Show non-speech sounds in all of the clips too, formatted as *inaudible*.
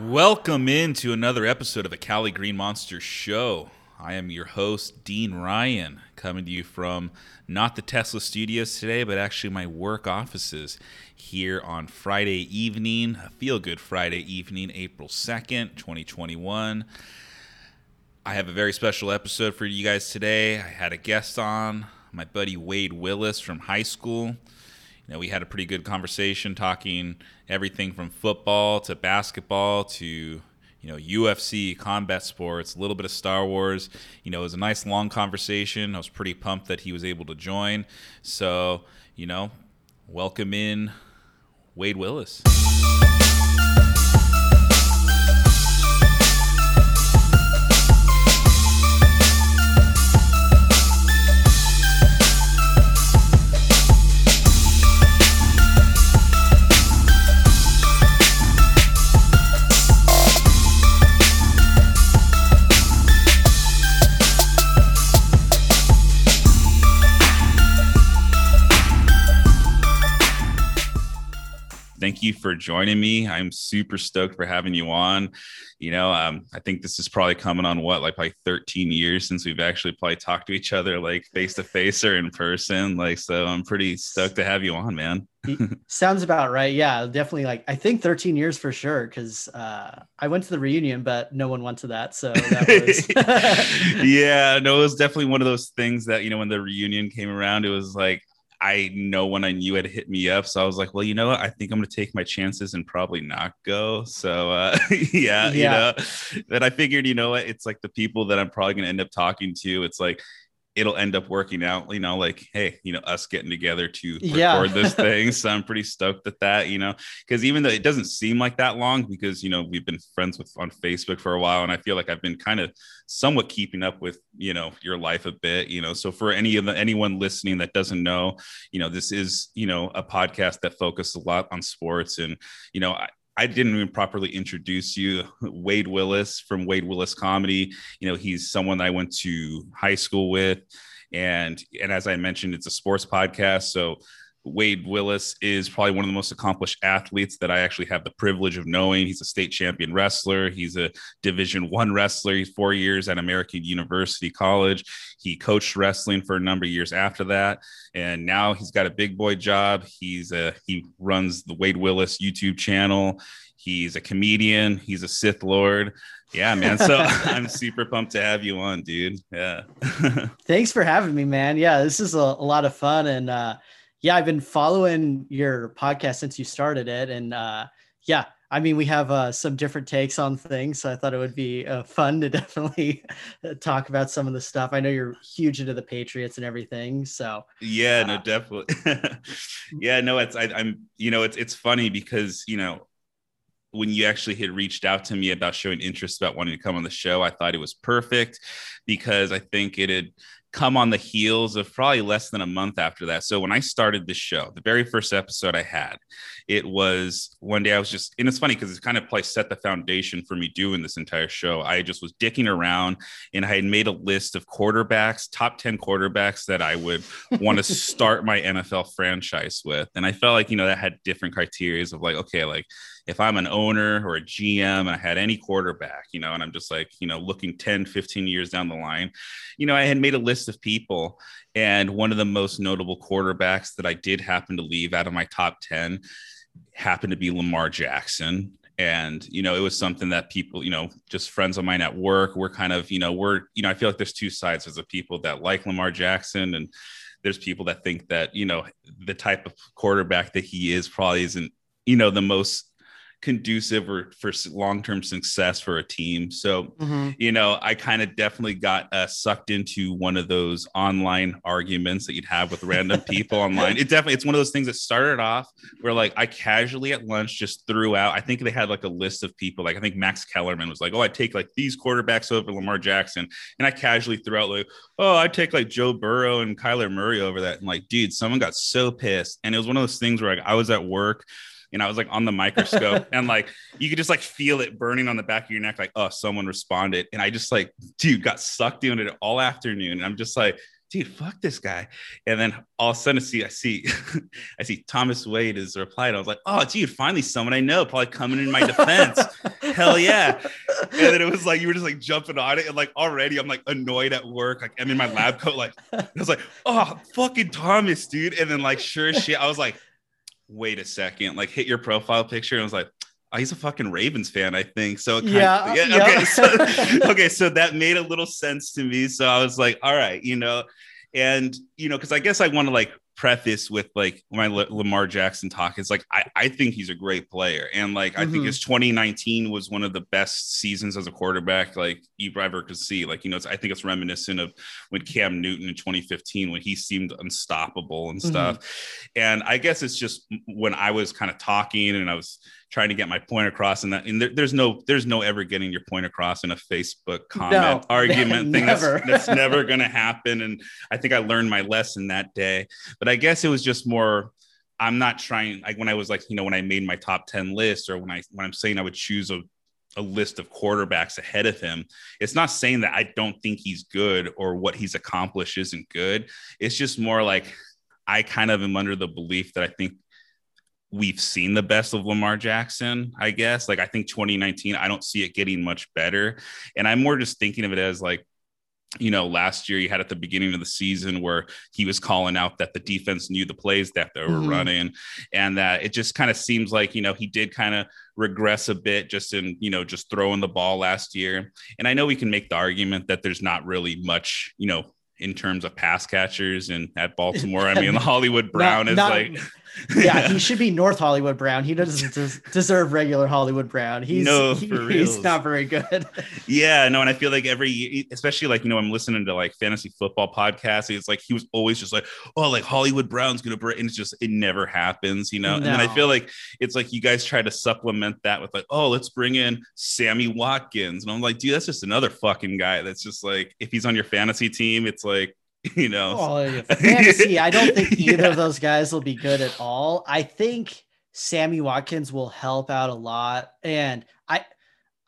Welcome into another episode of the Cali Green Monster Show. I am your host, Dean Ryan, coming to you from not the Tesla studios today, but actually my work offices here on Friday evening, a feel good Friday evening, April 2nd, 2021. I have a very special episode for you guys today. I had a guest on, my buddy Wade Willis from high school you know, we had a pretty good conversation talking everything from football to basketball to you know UFC, combat sports, a little bit of Star Wars. You know, it was a nice long conversation. I was pretty pumped that he was able to join. So, you know, welcome in Wade Willis. Thank you for joining me. I'm super stoked for having you on. You know, um, I think this is probably coming on what, like, like 13 years since we've actually probably talked to each other, like face to face or in person. Like, so I'm pretty stoked to have you on, man. Sounds about right. Yeah, definitely. Like, I think 13 years for sure. Cause uh, I went to the reunion, but no one went to that. So that was. *laughs* *laughs* yeah, no, it was definitely one of those things that, you know, when the reunion came around, it was like, I know when I knew it hit me up. So I was like, well, you know what? I think I'm going to take my chances and probably not go. So uh, yeah, *laughs* yeah, you know, that I figured, you know what? It's like the people that I'm probably going to end up talking to. It's like, it'll end up working out, you know, like, hey, you know, us getting together to record yeah. this *laughs* thing. So I'm pretty stoked at that, you know, because even though it doesn't seem like that long, because, you know, we've been friends with on Facebook for a while, and I feel like I've been kind of somewhat keeping up with, you know, your life a bit, you know. So for any of the anyone listening that doesn't know, you know, this is, you know, a podcast that focuses a lot on sports. And, you know, I, I didn't even properly introduce you. Wade Willis from Wade Willis Comedy. You know, he's someone I went to high school with. And and as I mentioned, it's a sports podcast. So Wade Willis is probably one of the most accomplished athletes that I actually have the privilege of knowing. He's a state champion wrestler. He's a Division One wrestler. He's four years at American University College. He coached wrestling for a number of years after that, and now he's got a big boy job. He's a he runs the Wade Willis YouTube channel. He's a comedian. He's a Sith Lord. Yeah, man. So *laughs* *laughs* I'm super pumped to have you on, dude. Yeah. *laughs* Thanks for having me, man. Yeah, this is a, a lot of fun and. uh yeah, I've been following your podcast since you started it, and uh, yeah, I mean, we have uh, some different takes on things, so I thought it would be uh, fun to *laughs* definitely talk about some of the stuff. I know you're huge into the Patriots and everything, so yeah, no, uh, definitely, *laughs* yeah, no, it's I, I'm, you know, it's it's funny because you know when you actually had reached out to me about showing interest about wanting to come on the show, I thought it was perfect because I think it had come on the heels of probably less than a month after that. So when I started this show, the very first episode I had, it was one day I was just, and it's funny because it's kind of probably set the foundation for me doing this entire show. I just was dicking around and I had made a list of quarterbacks, top 10 quarterbacks that I would want to *laughs* start my NFL franchise with. And I felt like, you know, that had different criteria of like, okay, like if I'm an owner or a GM and I had any quarterback, you know, and I'm just like, you know, looking 10, 15 years down the line, you know, I had made a list of people. And one of the most notable quarterbacks that I did happen to leave out of my top 10 happened to be Lamar Jackson. And, you know, it was something that people, you know, just friends of mine at work, we're kind of, you know, we're, you know, I feel like there's two sides. There's the people that like Lamar Jackson and there's people that think that, you know, the type of quarterback that he is probably isn't, you know, the most conducive or for long-term success for a team. So, mm-hmm. you know, I kind of definitely got uh, sucked into one of those online arguments that you'd have with random people online. It definitely it's one of those things that started off where like I casually at lunch just threw out. I think they had like a list of people. Like I think Max Kellerman was like, "Oh, I take like these quarterbacks over Lamar Jackson," and I casually threw out like, "Oh, I take like Joe Burrow and Kyler Murray over that." And like, dude, someone got so pissed, and it was one of those things where like I was at work and I was like on the microscope *laughs* and like you could just like feel it burning on the back of your neck, like, oh, someone responded. And I just like, dude, got sucked into it all afternoon. And I'm just like, dude, fuck this guy. And then all of a sudden I see, I see, *laughs* I see Thomas Wade is replied. I was like, oh, dude, finally someone I know probably coming in my defense. Hell yeah. And then it was like, you were just like jumping on it. And like already I'm like annoyed at work. Like I'm in my lab coat. Like I was like, oh, fucking Thomas, dude. And then like, sure shit, I was like, wait a second, like hit your profile picture. And I was like, oh, he's a fucking Ravens fan, I think. So yeah, *laughs* of, yeah, okay, so, *laughs* okay, so that made a little sense to me. So I was like, all right, you know, and you know, because I guess I want to like preface with like my L- Lamar Jackson talk is like I, I think he's a great player and like I mm-hmm. think his 2019 was one of the best seasons as a quarterback like you ever could see like you know I think it's reminiscent of when Cam Newton in 2015 when he seemed unstoppable and mm-hmm. stuff mm-hmm. and I guess it's just when I was kind of talking and I was trying to get my point across and that and there, there's no there's no ever getting your point across in a facebook comment no, *laughs* argument thing never. that's, that's *laughs* never going to happen and i think i learned my lesson that day but i guess it was just more i'm not trying like when i was like you know when i made my top 10 list or when i when i'm saying i would choose a a list of quarterbacks ahead of him. It's not saying that I don't think he's good or what he's accomplished isn't good. It's just more like I kind of am under the belief that I think we've seen the best of Lamar Jackson, I guess. Like I think 2019, I don't see it getting much better. And I'm more just thinking of it as like, you know, last year you had at the beginning of the season where he was calling out that the defense knew the plays that they were mm-hmm. running, and that it just kind of seems like, you know, he did kind of regress a bit just in, you know, just throwing the ball last year. And I know we can make the argument that there's not really much, you know, in terms of pass catchers and at Baltimore. I *laughs* mean, the Hollywood Brown not, is not, like *laughs* yeah, he should be North Hollywood Brown. He doesn't des- deserve regular Hollywood Brown. He's no, he, he's not very good. *laughs* yeah, no, and I feel like every, especially like you know, I'm listening to like fantasy football podcasts. It's like he was always just like, oh, like Hollywood Brown's gonna break, and it's just it never happens, you know. No. And then I feel like it's like you guys try to supplement that with like, oh, let's bring in Sammy Watkins, and I'm like, dude, that's just another fucking guy. That's just like if he's on your fantasy team, it's like *laughs* you know. Well, *laughs* fantasy, I don't think *laughs* either yeah. of those guys will be good at all. I think Sammy Watkins will help out a lot, and I,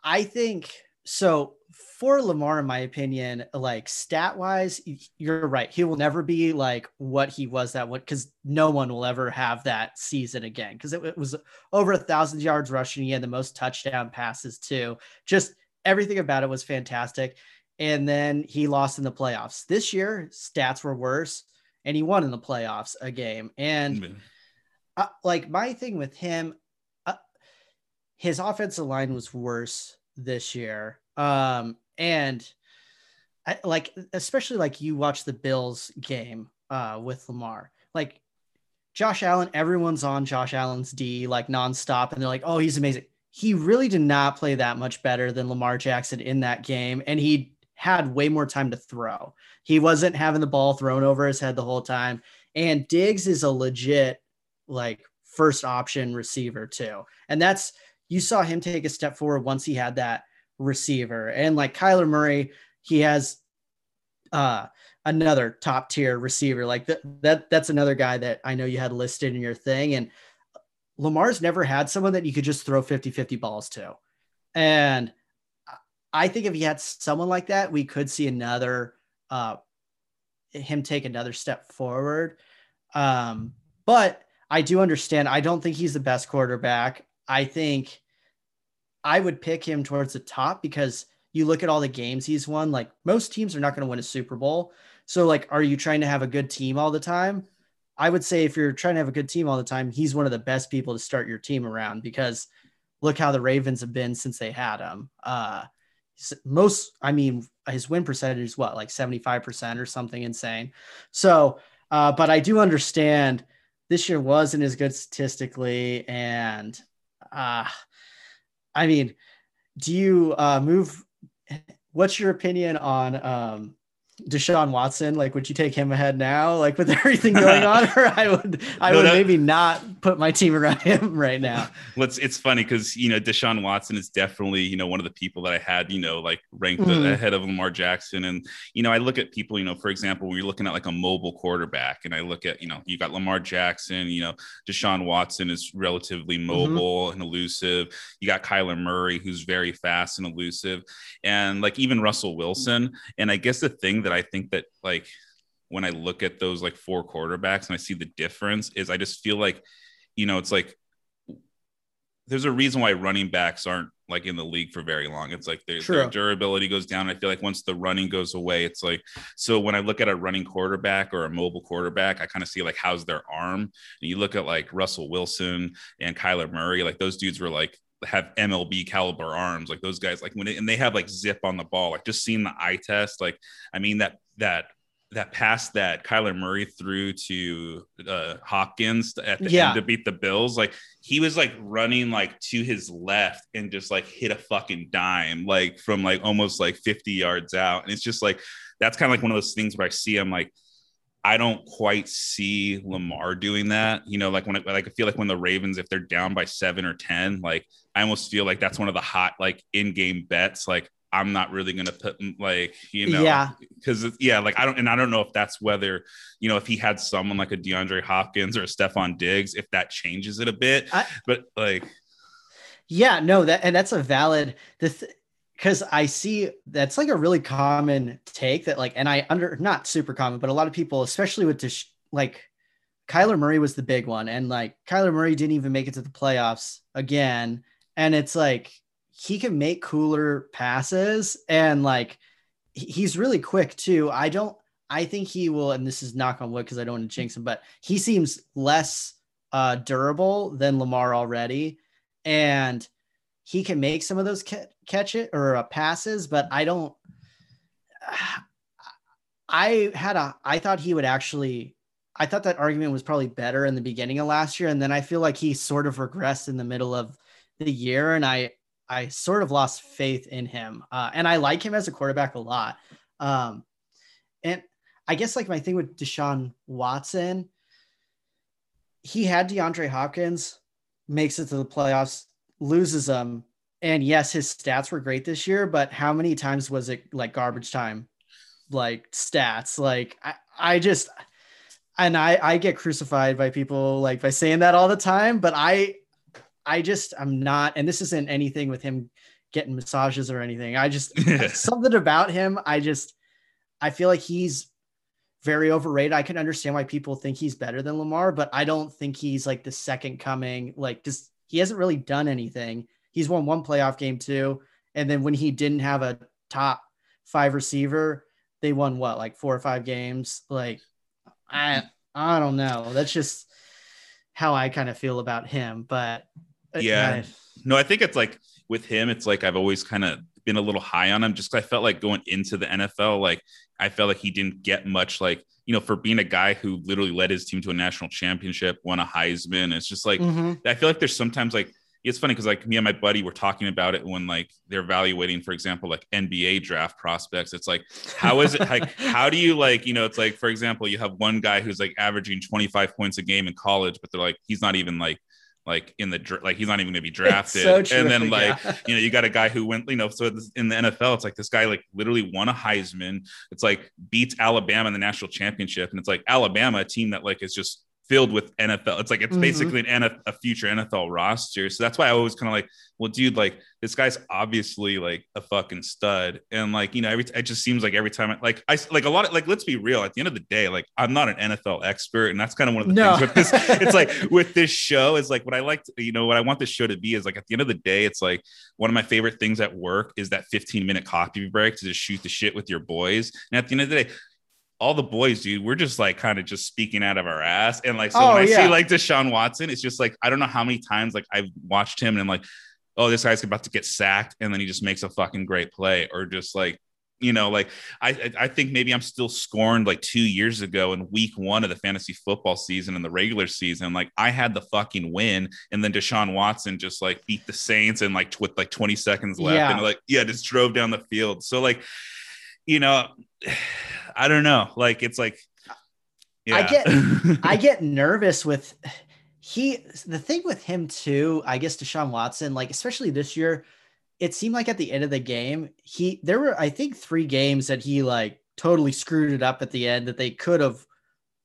I think so. For Lamar, in my opinion, like stat wise, you're right. He will never be like what he was that one because no one will ever have that season again because it, it was over a thousand yards rushing. He had the most touchdown passes too. Just everything about it was fantastic and then he lost in the playoffs. This year, stats were worse, and he won in the playoffs a game. And uh, like my thing with him, uh, his offensive line was worse this year. Um, and I, like especially like you watch the Bills game uh, with Lamar, like Josh Allen. Everyone's on Josh Allen's D like nonstop, and they're like, "Oh, he's amazing." He really did not play that much better than Lamar Jackson in that game, and he had way more time to throw. He wasn't having the ball thrown over his head the whole time. And Diggs is a legit like first option receiver too. And that's you saw him take a step forward once he had that receiver. And like Kyler Murray, he has uh another top tier receiver. Like that that that's another guy that I know you had listed in your thing and Lamar's never had someone that you could just throw 50-50 balls to. And I think if he had someone like that, we could see another uh, him take another step forward. Um, but I do understand. I don't think he's the best quarterback. I think I would pick him towards the top because you look at all the games he's won. Like most teams are not going to win a Super Bowl. So, like, are you trying to have a good team all the time? I would say if you're trying to have a good team all the time, he's one of the best people to start your team around because look how the Ravens have been since they had him. Uh, most i mean his win percentage is what like 75% or something insane. So uh, but i do understand this year wasn't as good statistically and uh, i mean do you uh, move what's your opinion on um, Deshaun Watson, like, would you take him ahead now, like with *laughs* everything going *laughs* on, or I would, I no, would that, maybe not put my team around him *laughs* right now. It's, it's funny because you know Deshaun Watson is definitely you know one of the people that I had you know like ranked mm. ahead of Lamar Jackson, and you know I look at people you know for example when you're looking at like a mobile quarterback, and I look at you know you got Lamar Jackson, you know Deshaun Watson is relatively mm-hmm. mobile mm-hmm. and elusive. You got Kyler Murray who's very fast and elusive, and like even Russell Wilson, and I guess the thing that I think that like when I look at those like four quarterbacks and I see the difference is I just feel like, you know, it's like there's a reason why running backs aren't like in the league for very long. It's like their, their, durability goes down. I feel like once the running goes away, it's like so when I look at a running quarterback or a mobile quarterback, I kind of see like how's their arm. And you look at like Russell Wilson and Kyler Murray, like those dudes were like have MLB caliber arms, like those guys, like when it, and they have like zip on the ball, like just seeing the eye test, like I mean that that that pass that Kyler Murray threw to uh, Hopkins at the yeah. end to beat the Bills, like he was like running like to his left and just like hit a fucking dime, like from like almost like 50 yards out. And it's just like that's kind of like one of those things where I see him like I don't quite see Lamar doing that. You know, like when it, like I feel like when the Ravens, if they're down by seven or ten, like I almost feel like that's one of the hot like in-game bets. Like I'm not really going to put like, you know, yeah, because yeah, like I don't, and I don't know if that's whether, you know, if he had someone like a DeAndre Hopkins or a Stefon Diggs, if that changes it a bit, I, but like, yeah, no, that, and that's a valid, the, th- because I see that's like a really common take that like, and I under not super common, but a lot of people, especially with this, like Kyler Murray was the big one, and like Kyler Murray didn't even make it to the playoffs again, and it's like he can make cooler passes and like he's really quick too. I don't I think he will, and this is knock on wood because I don't want to jinx him, but he seems less uh, durable than Lamar already, and he can make some of those ca- catch it or uh, passes, but I don't. *sighs* I had a I thought he would actually. I thought that argument was probably better in the beginning of last year, and then I feel like he sort of regressed in the middle of the year, and I I sort of lost faith in him. Uh, and I like him as a quarterback a lot. Um, and I guess like my thing with Deshaun Watson, he had DeAndre Hopkins, makes it to the playoffs, loses them. And yes, his stats were great this year, but how many times was it like garbage time? Like stats. Like I, I just and I I get crucified by people like by saying that all the time, but I I just I'm not, and this isn't anything with him getting massages or anything. I just *laughs* something about him. I just I feel like he's very overrated. I can understand why people think he's better than Lamar, but I don't think he's like the second coming. Like just he hasn't really done anything. He's won one playoff game too, and then when he didn't have a top five receiver, they won what like four or five games. Like I I don't know. That's just how I kind of feel about him. But uh, yeah. No, I think it's like with him, it's like I've always kind of been a little high on him just because I felt like going into the NFL, like I felt like he didn't get much like, you know, for being a guy who literally led his team to a national championship, won a Heisman. It's just like mm-hmm. I feel like there's sometimes like it's funny because like me and my buddy were talking about it when like they're evaluating, for example, like NBA draft prospects. It's like, how is it like *laughs* how do you like, you know, it's like, for example, you have one guy who's like averaging 25 points a game in college, but they're like, he's not even like like in the like he's not even going to be drafted so true, and then like yeah. you know you got a guy who went you know so in the NFL it's like this guy like literally won a Heisman. It's like beats Alabama in the national championship. And it's like Alabama a team that like is just filled with NFL. It's like it's mm-hmm. basically an NFL, a future NFL roster. So that's why I always kind of like, well, dude, like this guy's obviously like a fucking stud, and like you know, every it just seems like every time, I, like I like a lot of like, let's be real. At the end of the day, like I'm not an NFL expert, and that's kind of one of the no. things with this. *laughs* it's like with this show is like what I like, to, you know, what I want this show to be is like at the end of the day, it's like one of my favorite things at work is that 15 minute coffee break to just shoot the shit with your boys, and at the end of the day all the boys, dude, we're just like kind of just speaking out of our ass. And like, so oh, when I yeah. see like Deshaun Watson, it's just like, I don't know how many times like I've watched him and I'm like, oh, this guy's about to get sacked. And then he just makes a fucking great play. Or just like, you know, like I I think maybe I'm still scorned like two years ago in week one of the fantasy football season and the regular season. Like I had the fucking win, and then Deshaun Watson just like beat the Saints and like with like 20 seconds left, yeah. and like yeah, just drove down the field. So like, you know, I don't know. Like it's like yeah. I get I *laughs* get nervous with he the thing with him too, I guess Deshaun Watson, like especially this year, it seemed like at the end of the game, he there were I think three games that he like totally screwed it up at the end that they could have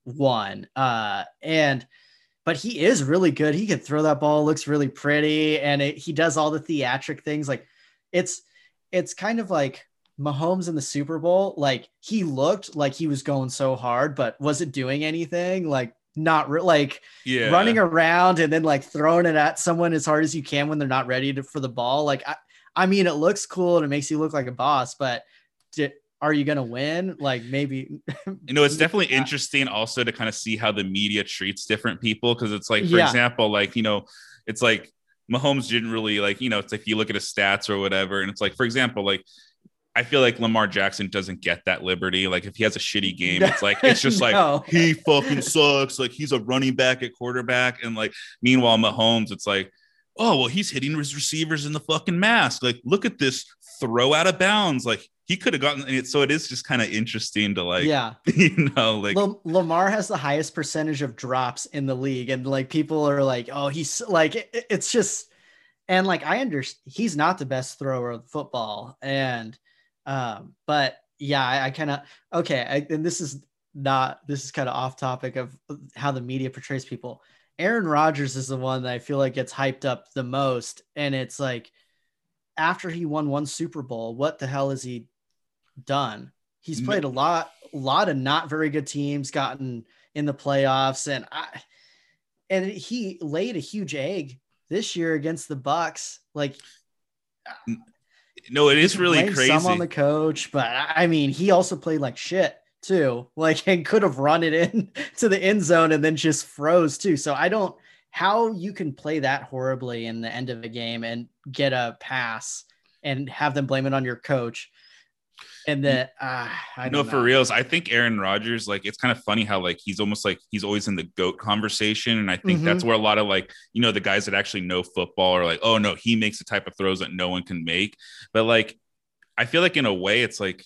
won. Uh and but he is really good. He can throw that ball, looks really pretty, and it, he does all the theatric things. Like it's it's kind of like Mahomes in the Super Bowl, like he looked like he was going so hard, but wasn't doing anything. Like not re- like Yeah. running around and then like throwing it at someone as hard as you can when they're not ready to, for the ball. Like I, I mean, it looks cool and it makes you look like a boss, but are you gonna win? Like maybe. *laughs* you know it's *laughs* definitely interesting also to kind of see how the media treats different people because it's like for Yeah. example like you know it's like Mahomes didn't really like you know it's like you look at his stats or whatever and it's like for example like I feel like Lamar Jackson doesn't get that liberty. Like if he has a shitty *laughs* game it's like it's just like No. he fucking sucks. Like he's a running back at quarterback. And like meanwhile Mahomes it's like oh well he's hitting his receivers in the fucking mask. Like look at this throw out of bounds. Like he could have gotten it so it is just kind of interesting to like yeah, *laughs* you know, like Lam- Lamar has the highest percentage of drops in the league, and like people are like, "Oh, he's like," it- it's just, and like I understand he's not the best thrower of football, and um, but yeah, I, I kind of okay, I, and this is not this is kind of off topic of how the media portrays people. Aaron Rodgers is the one that I feel like gets hyped up the most, and it's like after he won one Super Bowl, what the hell has he done? He's played a lot, a lot of not very good teams, gotten in the playoffs, and I and he laid a huge egg this year against the Bucs. Like no, it is really crazy. Some on the coach, but I I mean, he also played like shit too. *laughs* Like, and could have run it in *laughs* to the end zone and then just froze too. So I don't how you can play that horribly in the end of a game and get a pass and have them blame it on your coach. And then uh, I no, don't for know. reals. I think Aaron Rodgers, like, it's kind of funny how like he's almost like he's always in the goat conversation, and I think Mhm. that's where a lot of like you know the guys that actually know football are like, oh no, he makes the type of throws that no one can make. But like, I feel like in a way, it's like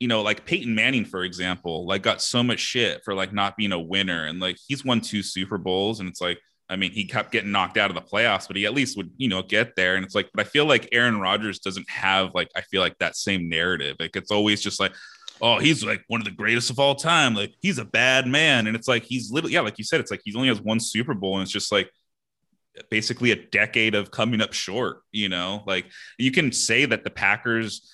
you know, like Peyton Manning, for example, like got so much shit for like not being a winner, and like he's won two Super Bowls, and it's like. I mean, he kept getting knocked out of the playoffs, but he at least would, you know, get there. And it's like, but I feel like Aaron Rodgers doesn't have like, I feel like that same narrative. Like, it's always just like, oh, he's like one of the greatest of all time. Like, he's a bad man. And it's like, he's literally, yeah, like you said, it's like he only has one Super Bowl. And it's just like basically a decade of coming up short, you know? Like, you can say that the Packers,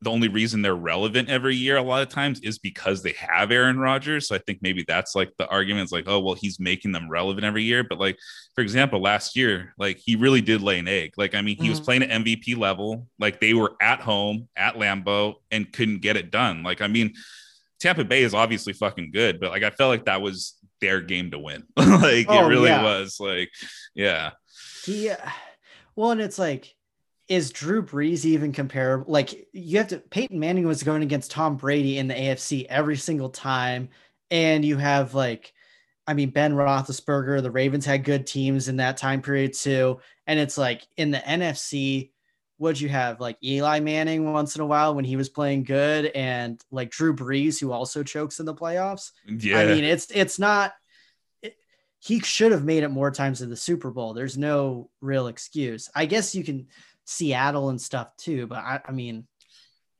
the only reason they're relevant every year a lot of times is because they have Aaron Rodgers. So I think maybe that's like the argument is like, oh, well, he's making them relevant every year. But like, for example, last year, like he really did lay an egg. Like, I mean, he was Mhm. playing at MVP level. Like they were at home at Lambeau and couldn't get it done. Like, I mean, Tampa Bay is obviously fucking good, but like I felt like that was their game to win. *laughs* like Oh, it really yeah. was. Like, yeah. He, well, and it's like, is Drew Brees even comparable? Like, you have to, Peyton Manning was going against Tom Brady in the AFC every single time. And you have like, I mean, Ben Roethlisberger, the Ravens had good teams in that time period too. And it's like in the NFC, what'd you have? Like Eli Manning once in a while when he was playing good, and like Drew Brees, who also chokes in the playoffs. Yeah. I mean, it's it's not. It, he should have made it more times in the Super Bowl. There's no real excuse. I guess you can Seattle and stuff too, but I, I mean,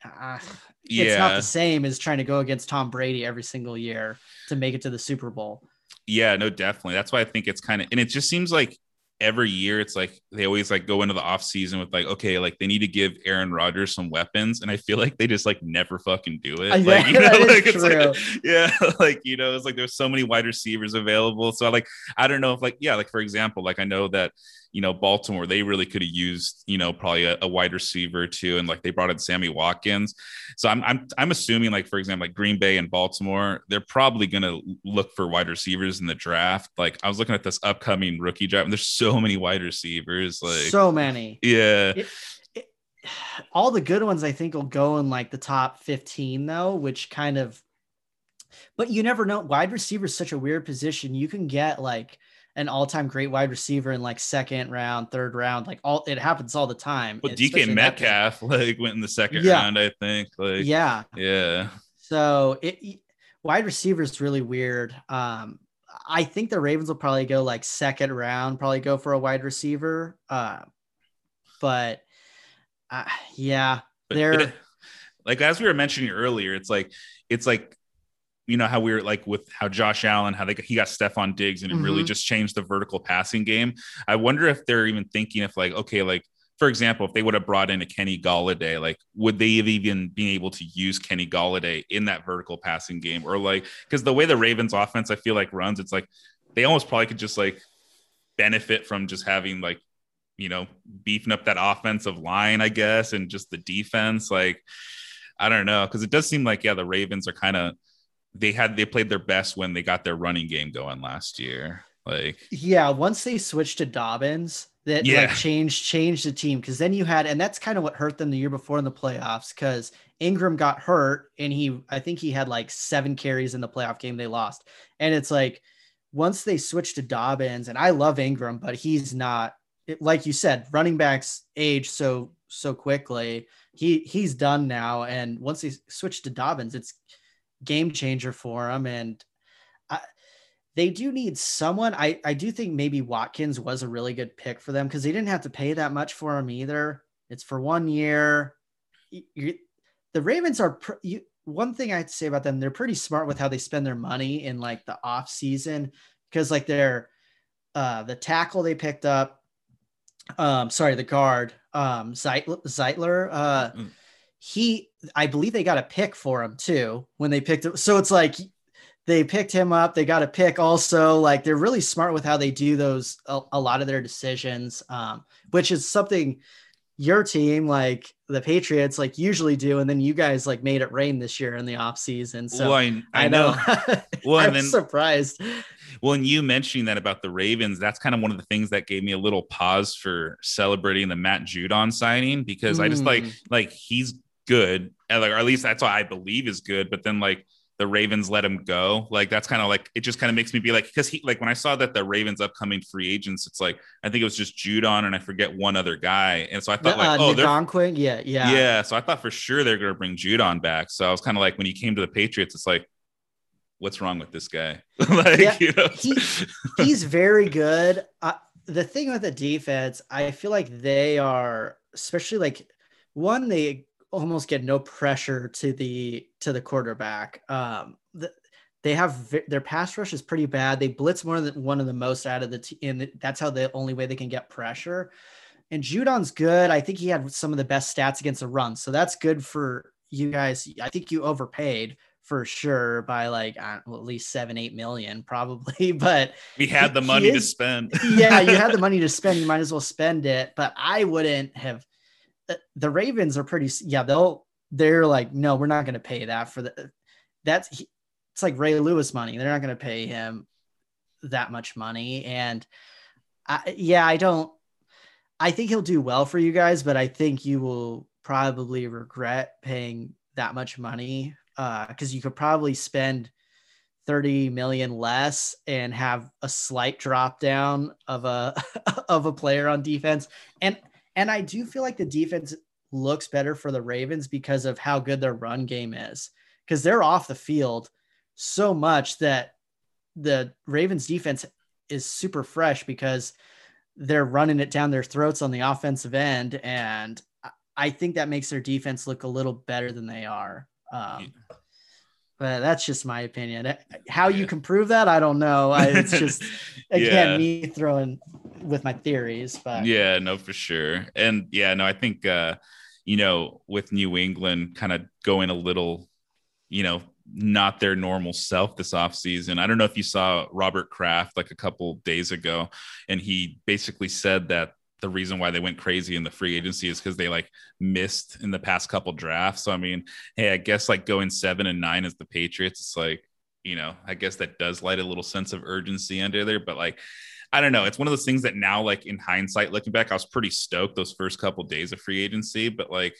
uh, it's not the same as trying to go against Tom Brady every single year to make it to the Super Bowl. Yeah, no, definitely. That's why I think it's kind of, and it just seems like every year it's like they always like go into the off season with like, okay, like they need to give Aaron Rodgers some weapons, and I feel like they just like never fucking do it. Like, you know, *laughs* like it's like, yeah, *laughs* like you know, it's like there's so many wide receivers available. So like, I don't know if like, yeah, like for example, like I know that you know Baltimore they really could have used you know probably a, a wide receiver too, and like they brought in Sammy Watkins. So I'm I'm I'm assuming like for example like Green Bay and Baltimore they're probably gonna look for wide receivers in the draft. Like I was looking at this upcoming rookie draft, and there's so many wide receivers. Like so many. yeah, It- it- all the good ones I think will go in like the top 15 though, which kind of but you never know. Wide receiver is such a weird position. You can get like an all-time great wide receiver in like second round, third round, like all it happens all the time. but DK in that position. Metcalf *laughs* like went in the second Yeah. round, I think. Like Yeah. yeah. So it wide receiver is really weird. Um, I think the Ravens will probably go like second round, probably go for a wide receiver. Uh, but uh, yeah, they're like as we were mentioning earlier, it's like it's like you know how we were like with how Josh Allen, how they he got Stefon Diggs and it really Mhm. just changed the vertical passing game. I wonder if they're even thinking if like okay, like for example, if they would have brought in a Kenny Golladay, like would they have even been able to use Kenny Golladay in that vertical passing game? Or like because the way the Ravens offense I feel like runs, it's like they almost probably could just like benefit from just having like you know beefing up that offensive line, I guess, and just the defense. Like I don't know because it does seem like yeah the Ravens are kind of they had they played their best when they got their running game going last year. Like yeah, once they switched to Dobbins, that yeah. like changed changed the team because then you had and that's kind of what hurt them the year before in the playoffs because Ingram got hurt and he I think he had like seven carries in the playoff game they lost and it's like once they switched to Dobbins and I love Ingram but he's not like you said running backs age so so quickly he he's done now and once they switched to Dobbins it's game changer for him and they do need someone. I, I do think maybe Watkins was a really good pick for them because they didn't have to pay that much for him either. It's for one year. You, the Ravens are pr- you, one thing I have to say about them. They're pretty smart with how they spend their money in like the off season because like they're uh, the tackle they picked up. Um, sorry, the guard um, Zeitler. Uh, mm. He, I believe they got a pick for him too when they picked him. So it's like they picked him up. They got a pick also. Like they're really smart with how they do those a, a lot of their decisions, um, which is something your team, like the Patriots, like usually do. And then you guys like made it rain this year in the off season. So well, I, I, I, know. know. *laughs* well, I'm then, surprised. Well, and you mentioning that about the Ravens, that's kind of one of the things that gave me a little pause for celebrating the Matt Judon signing because mm. I just like mm. like he's good, like, or at least that's what I believe is good. But then like the Ravens let him go. Like that's kind of like it just kind of makes me be like because he like when I saw that the Ravens upcoming free agents, it's like I think it was just Judon and I forget one other guy, and so I thought like uh, oh they're yeah yeah yeah. So I thought for sure they're gonna bring Judon back. So I was kind of like when he came to the Patriots, it's like what's wrong with this guy? *laughs* like yeah, you know? he, he's very good. Uh, the thing with the defense, I feel like they are especially like one they almost get no pressure to the to the quarterback. Um, the, they have their pass rush is pretty bad. They blitz more than one of the most out of the team, and that's how the only way they can get pressure. And Judon's good. I think he had some of the best stats against the run, so that's good for you guys. I think you overpaid for sure by like at least seven, eight million, *laughs* probably. But we had the money is, to spend. *laughs* yeah, you had the *laughs* money to spend. You might as well spend it. But I wouldn't have the Ravens are pretty. Yeah, they'll. They're like, no, we're not going to pay that for the. That's it's like Ray Lewis money. They're not going to pay him that much money, and I, yeah, I don't. I think he'll do well for you guys, but I think you will probably regret paying that much money because uh, you could probably spend 30 million less and have a slight drop down of a *laughs* of a player on defense and and I do feel like the defense looks better for the Ravens because of how good their run game is. Because they're off the field so much that the Ravens defense is super fresh because they're running it down their throats on the offensive end. And I think that makes their defense look a little better than they are. Um, but that's just my opinion. How you can prove that, I don't know. It's just *laughs* again yeah. me throwing with my theories. But yeah, no, for sure. And yeah, no, I think uh, you know, with New England kind of going a little, you know, not their normal self this offseason. I don't know if you saw Robert Kraft like a couple days ago, and he basically said that the reason why they went crazy in the free agency is because they like missed in the past couple drafts. So I mean, hey, I guess like going seven and nine as the Patriots, it's like, you know, I guess that does light a little sense of urgency under there. But like, I don't know. It's one of those things that now, like in hindsight, looking back, I was pretty stoked those first couple of days of free agency, but like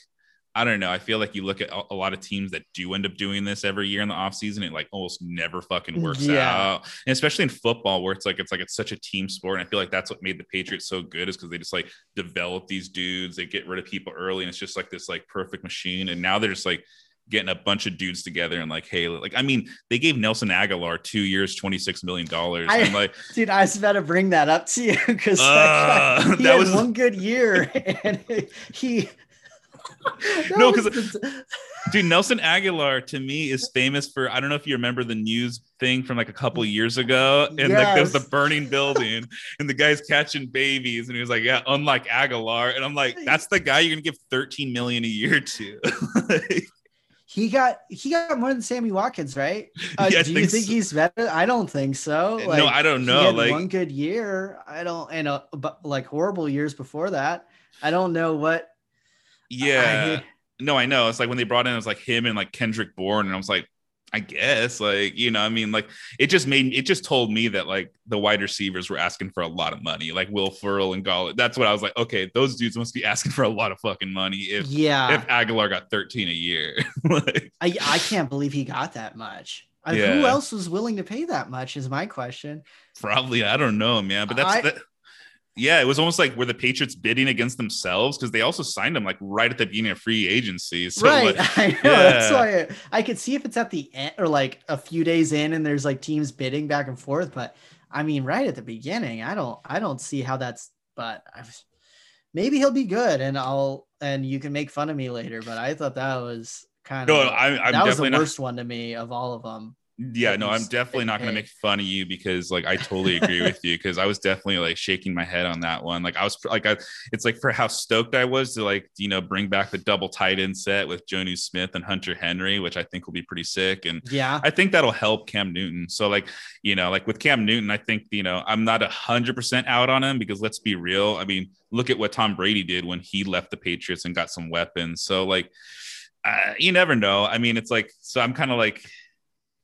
I don't know. I feel like you look at a lot of teams that do end up doing this every year in the offseason, it like almost never fucking mm, works yeah. out. And especially in football, where it's like it's like it's such a team sport. And I feel like that's what made the Patriots so good is because they just like develop these dudes, they get rid of people early, and it's just like this like perfect machine. And now they're just like getting a bunch of dudes together and like, hey, like I mean, they gave Nelson Agholor two years, twenty six million dollars. I'm Like, *laughs* dude, I was about to bring that up to you because uh, that, that was one good year, and he *laughs* no, because dude, Nelson Agholor to me is famous for I don't know if you remember the news thing from like a couple years ago, and yes. like there's the burning building, and the guy's catching babies, and he was like, yeah, unlike Agholor," and I'm like, that's the guy you're gonna give 13 million a year to. *laughs* he got he got more than Sammy Watkins, right? *laughs* Uh, yeah, do you think so. he's better? I don't think so. Like, no, I don't know. like one good year, I don't, and a, like horrible years before that. I don't know what. Yeah. I, no, I know. It's like when they brought in, it was like him and like Kendrick Bourne, and I was like, I guess, like you know, I mean, like it just made it just told me that like the wide receivers were asking for a lot of money, like Will Fuller and Gall. That's what I was like. Okay, those dudes must be *laughs* asking for a lot of fucking money. If yeah, if Agholor got thirteen a year, *laughs* like, I I can't believe he got that much. Yeah. Who else was willing to pay that much? Is my question. Probably, I don't know, man. But that's I, that, yeah, it was almost like were the Patriots bidding against themselves because they also signed him like right at the beginning of free agency. So right, like, *laughs* I know. Yeah. That's why I, I could see if it's at the end or like a few days in, and there's like teams bidding back and forth. But I mean, right at the beginning, I don't, I don't see how that's. But I've, maybe he'll be good, and I'll and you can make fun of me later. But I thought that was kind of no, I, I'm that was the worst not, one to me of all of them yeah no i'm definitely not going to make fun of you because like i totally agree with you because i was definitely like shaking my head on that one. Like i was like I, it's like for how stoked i was to like you know bring back the double tight end set with Jonnu Smith and hunter henry which i think will be pretty sick and yeah. I think that'll help cam newton. So like you know like with cam newton i think you know i'm not a hundred percent out on him because let's be real i mean look at what tom brady did when he left the patriots and got some weapons. So like uh, you never know. I mean it's like so i'm kind of like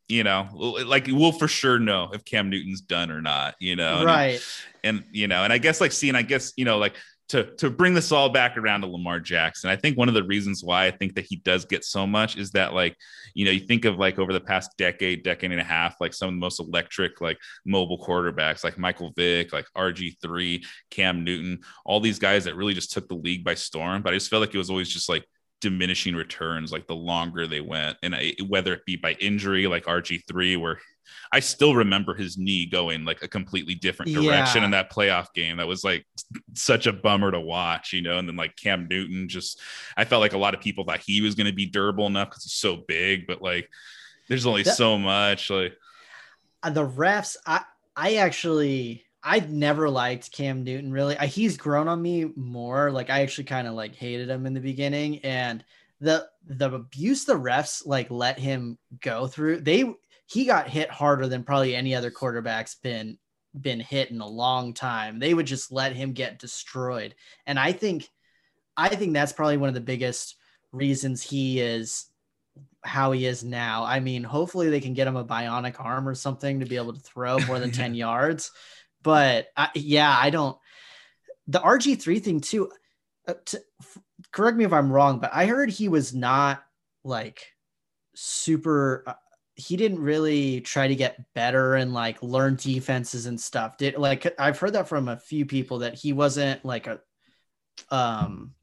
you know, like we'll for sure know if Cam Newton's done or not, you know, right? And, and you know, and I guess like seeing, I guess you know, like to to bring this all back around to Lamar Jackson. I think one of the reasons why I think that he does get so much is that like you know you think of like over the past decade, decade and a half, like some of the most electric like mobile quarterbacks like Michael Vick, like RG three, Cam Newton, all these guys that really just took the league by storm. But I just felt like it was always just like diminishing returns like the longer they went. And I, whether it be by injury like rg3 where i still remember his knee going like a completely different direction yeah. in that playoff game. That was like such a bummer to watch you know? And then like cam newton just i felt like a lot of people thought he was going to be durable enough because he's so big but like there's only that, so much like uh, the refs i i actually I never liked Cam Newton really. I, he's grown on me more. Like I actually kind of like hated him in the beginning, and the the abuse the refs like let him go through. They he got hit harder than probably any other quarterback's been been hit in a long time. They would just let him get destroyed, and I think I think that's probably one of the biggest reasons he is how he is now. I mean, hopefully they can get him a bionic arm or something to be able to throw more than *laughs* 10 yards. But I, yeah, I don't. The RG3 thing too. Uh, to, f- correct me if I'm wrong, but I heard he was not like super. Uh, he didn't really try to get better and like learn defenses and stuff. Did like I've heard that from a few people that he wasn't like a um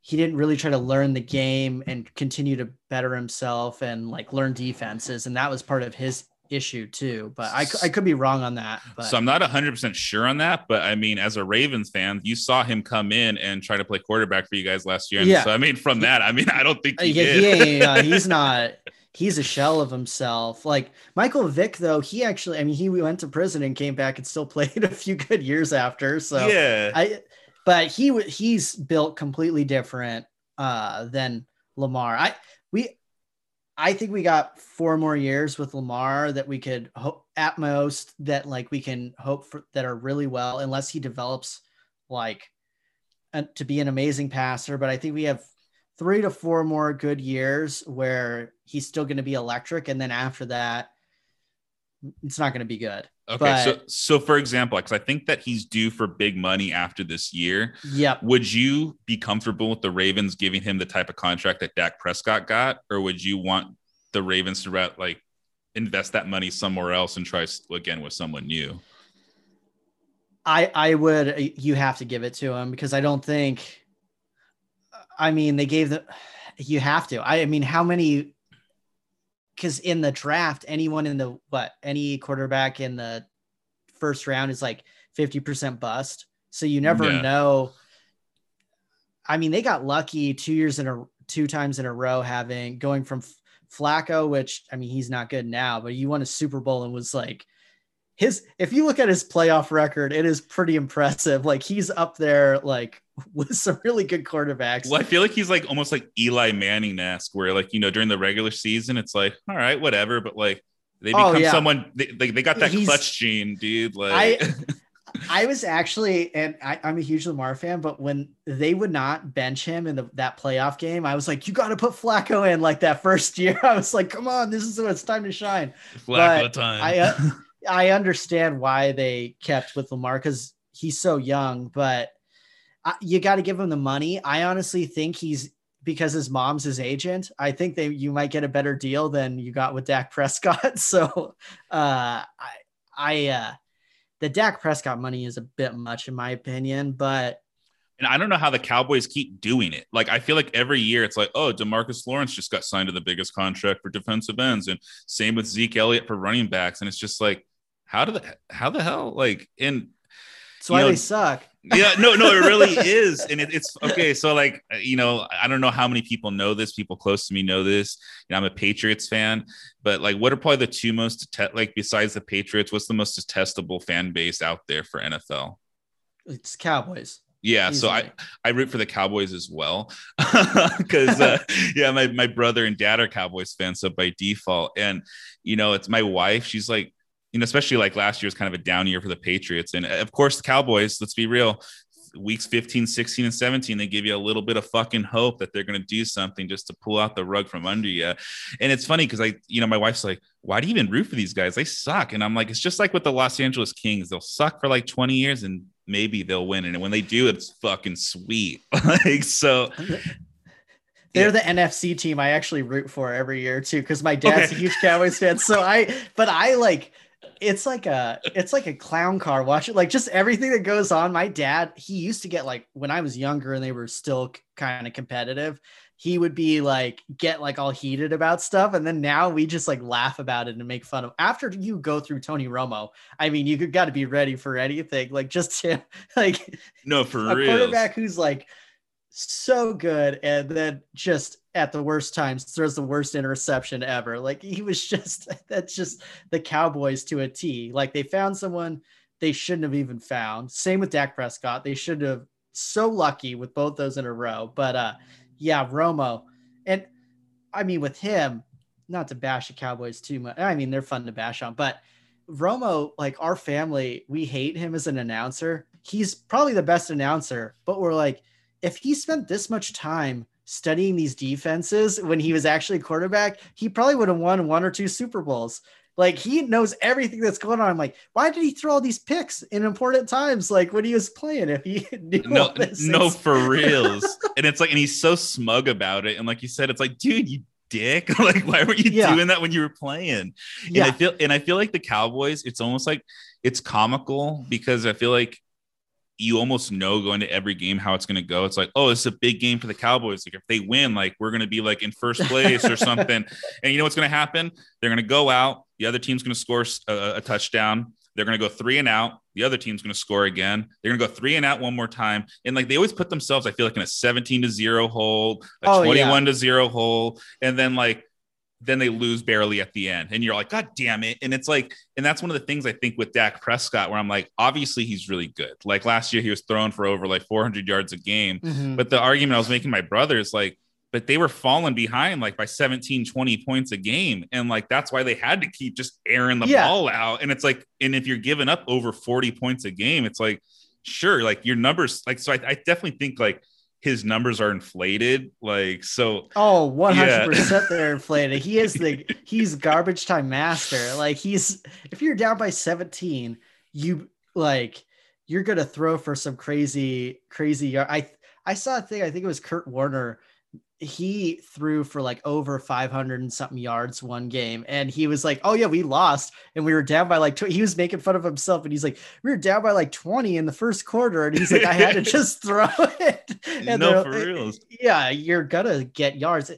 he didn't really try to learn the game and continue to better himself and like learn defenses and that was part of his issue too, but I, I could be wrong on that. But. So I'm not 100% sure on that. But I mean, as a Ravens fan, you saw him come in and try to play quarterback for you guys last year. And yeah. So, I mean, from that, I mean, I don't think he yeah, did. He uh, *laughs* he's not. He's a shell of himself. Like Michael Vick, though, he actually, I mean, he went to prison and came back and still *laughs* played a few good years after. So, yeah. I, but he he's built completely different uh, than Lamar. I, we, I think we got four more years with Lamar that we could hope at most that like we can hope for that are really well, unless he develops like a, to be an amazing passer. But I think we have three to four more good years where he's still going to be electric, and then after that, it's not going to be good. Okay, but, so so for example, because I think that he's due for big money after this year. Yeah. Would you be comfortable with the Ravens giving him the type of contract that Dak Prescott got, or would you want the Ravens to like invest that money somewhere else and try again with someone new? I I would. Uh, you have to give it to him because I don't think. I mean, they gave the. You have to. I, I mean, how many because in the draft, anyone in the what any quarterback in the first round is like 50% bust. So you never yeah. know. I mean, they got lucky two years in a two times in a row having going from Flacco, which I mean, he's not good now, but he won a Super Bowl and was like his if you look at his playoff record, it is pretty impressive. Like he's up there like *laughs* with some really good quarterbacks. Well, I feel like he's like almost like Eli Manning esque, where like you know during the regular season, it's like all right, whatever, but like they oh, become oh, yeah. someone they, they, they, got that he's, clutch gene, dude. Like I *laughs* I was actually, and I, am a huge Lamar fan, but when they would not bench him in the, that playoff game, I was like, you got to put Flacco in like that first *laughs* year. I was like, come on, this is when it's time to shine. Flacco but time. I, uh, I understand why they kept with Lamar because he's so young, but I, you got to give him the money. I honestly think he's because his mom's his agent. I think they you might get a better deal than you got with Dak *laughs* Prescott. So uh, I I uh, the Dak Prescott money is a bit much in my opinion, but and I don't know how the Cowboys keep doing it. Like I feel like every year it's like, oh, Demarcus Lawrence just got signed to the biggest contract for defensive ends, and same with Zeke Elliott for running backs, and it's just like how do the how the hell like in that's why know, they suck. Yeah, no, no, it really is, and it, it's okay. So, like, you know, I don't know how many people know this. People close to me know this. You know, I'm a Patriots fan, but like, what are probably the two most te- like besides the Patriots? What's the most detestable fan base out there for NFL? It's Cowboys. Yeah, Easily. so I I root for the Cowboys as well *laughs* because uh, *laughs* yeah, my my brother and dad are Cowboys fans, so by default, and you know, it's my wife. She's like you know, especially like last year was kind of a down year for the Patriots. And of course, the Cowboys, let's be real, weeks 15, 16, and 17, they give you a little bit of fucking hope that they're going to do something just to pull out the rug from under you. And it's funny because I, you know, my wife's like, why do you even root for these guys? They suck. And I'm like, it's just like with the Los Angeles Kings. They'll suck for like 20 years and maybe they'll win. And when they do, it's fucking sweet. *laughs* like, so they're the NFC team I actually root for every year too, because my dad's okay. a huge Cowboys fan. So I, but I like it's like a it's like a clown car watch. It like just everything that goes on. My dad he used to get like when i was younger and they were still kind of competitive he would be like get like all heated about stuff. And then now we just like laugh about it and make fun of after you go through tony romo i mean you got to be ready for anything. Like just *laughs* him like no for a real. quarterback who's like so good and then just at the worst times throws the worst interception ever. Like he was *laughs* just that's just the cowboys to a t. Like they found someone they shouldn't have even found. Same with Dak Prescott. They should have so lucky with both those in a row. But uh yeah Romo. And I mean with him not to bash the Cowboys too much I mean they're fun to bash on but Romo like our family we hate him as an announcer. He's probably the best announcer but we're like if he spent this much time studying these defenses when he was actually quarterback, he probably would have won one or two Super Bowls. Like he knows everything that's going on. I'm like, why did he throw all these picks in important times? Like when he was playing, if he *laughs* knew no, no, for reals. *laughs* and it's like, and he's so smug about it. And like you said, it's like, dude, you dick. *laughs* like, why were you yeah. doing that when you were playing? And yeah. I feel, and I feel like the Cowboys, it's almost like it's comical because I feel like you almost know going to every game how it's going to go. It's like, oh, it's a big game for the Cowboys. Like if they win, like we're going to be like in first *laughs* place or something. and you know what's going to happen? They're going to go out. The other team's going to score a, uh, a touchdown. They're going to go three and out. The other team's going to score again. They're going to go three and out one more time. And like they always put themselves, I feel like in a 17 to zero hole, a oh, 21 yeah. to zero hole. And then like then they lose barely at the end. And you're like, God damn it. And it's like, and that's one of the things I think with Dak Prescott, where I'm like, obviously he's really good. Like last year, he was thrown for over like 400 yards a game. Mm-hmm. But the argument I was making my brother is like, but they were falling behind like by 17, 20 points a game. And like that's why they had to keep just airing the yeah. ball out. And it's like, and if you're giving up over 40 points a game, it's like, sure, like your numbers, like, so I, I definitely think like, his numbers are inflated. Like so. Oh, 100 percent they're *laughs* inflated. He is the he's garbage time master. Like he's if you're down by 17, you like you're gonna throw for some crazy crazy. yard. I I saw a thing. I think it was Kurt Warner he threw for like over 500 and something yards one game and he was like oh yeah we lost and we were down by like 20. he was making fun of himself and he's like we were down by like 20 in the first quarter and he's like i had to *laughs* just throw it *laughs* and no, for real. yeah you're gonna get yards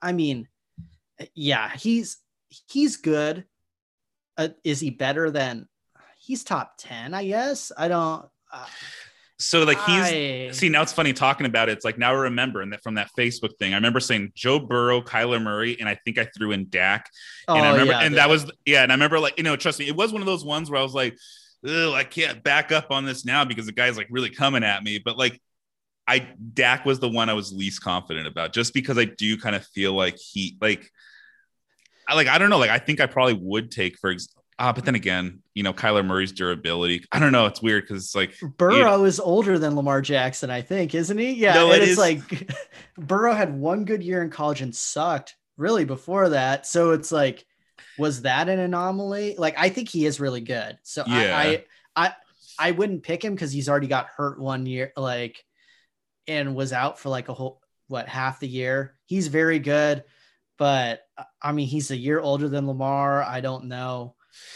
i mean yeah he's he's good uh, is he better than he's top 10 i guess i don't uh, So like he's I- see now it's funny talking about it. It's like now I remember and that from that Facebook thing. I remember saying Joe Burrow, Kyler Murray, and I think I threw in Dak. oh, and I oh, remember, yeah, and that was yeah, and I remember like you know, trust me, it was one of those ones where I was like, I can't back up on this now because the guy's like really coming at me. But like, I Dak was the one I was least confident about, just because I do kind of feel like he like, I like I don't know, like I think I probably would take for ex- ah, but then again, you know, Kyler Murray's durability. I don't know, it's weird because it's like Burrow is older than Lamar Jackson, I think, isn't he? Yeah, No, it it's is- like *laughs* Burrow had one good year in college and sucked really before that. So it's like, was that an anomaly? Like, I think he is really good. So Yeah. I, I, I, I wouldn't pick him because he's already got hurt one year, like, and was out for like a whole what half the year. He's very good, but I mean, he's a year older than Lamar. I don't know.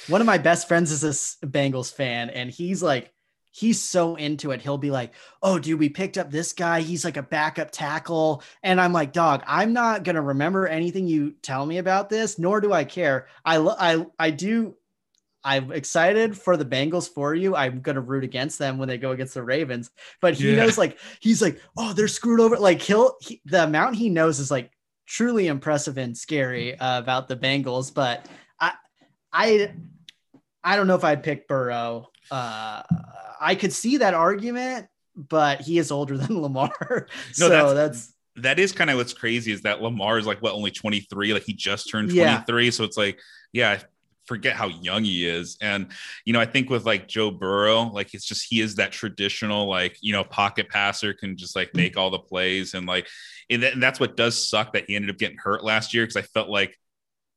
One of my best friends is a Bengals fan, and he's like, he's so into it. He'll be like, "Oh, dude, we picked up this guy. He's like a backup tackle," and I'm like, "Dog, I'm not gonna remember anything you tell me about this, nor do I care. I, I, I do." I'm excited for the Bengals for you. I'm gonna root against them when they go against the Ravens. But he Yeah. knows, like, he's like, oh, they're screwed over. Like, he'll he, the amount he knows is like truly impressive and scary uh, about the Bengals. But I, I, I don't know if I'd pick Burrow. Uh, I could see that argument, but he is older *laughs* than Lamar, so that's- that's, that is kind of what's crazy is that Lamar is like what only 23 like he just turned Yeah. 23 so it's like yeah I forget how young he is. And you know I think with like Joe Burrow like it's just he is that traditional like you know pocket passer can just like make all the plays. And like and, that, and that's what does suck that he ended up getting hurt last year because I felt like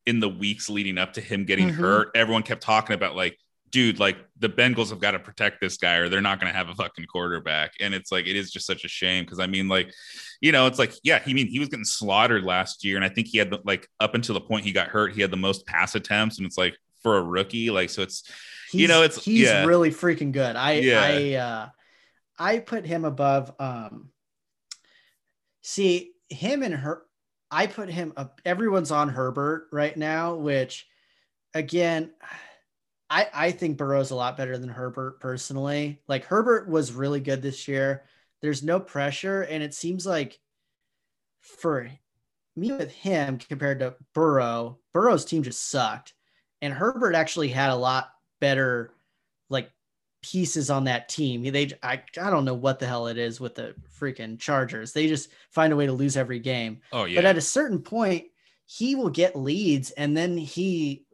in the weeks leading up to him getting Mhm. hurt everyone kept talking about like dude, like the Bengals have got to protect this guy or they're not going to have a fucking quarterback. And it's like, it is just such a shame. Cause I mean, like, you know, it's like, yeah, he mean, he was getting slaughtered last year. And I think he had the, like up until the point he got hurt, he had the most pass attempts. And it's like for a rookie, like, so it's, he's, you know, it's- he's yeah. really freaking good. I Yeah. I uh I put him above um see him and her I put him up everyone's on Herbert right now, which again I I think Burrow's a lot better than Herbert personally. Like Herbert was really good this year. There's no pressure and it seems like for me with him compared to Burrow, Burrow's team just sucked. And Herbert actually had a lot better like pieces on that team. They I, I don't know what the hell it is with the freaking Chargers. They just find a way to lose every game. oh, yeah. But at a certain point, he will get leads and then he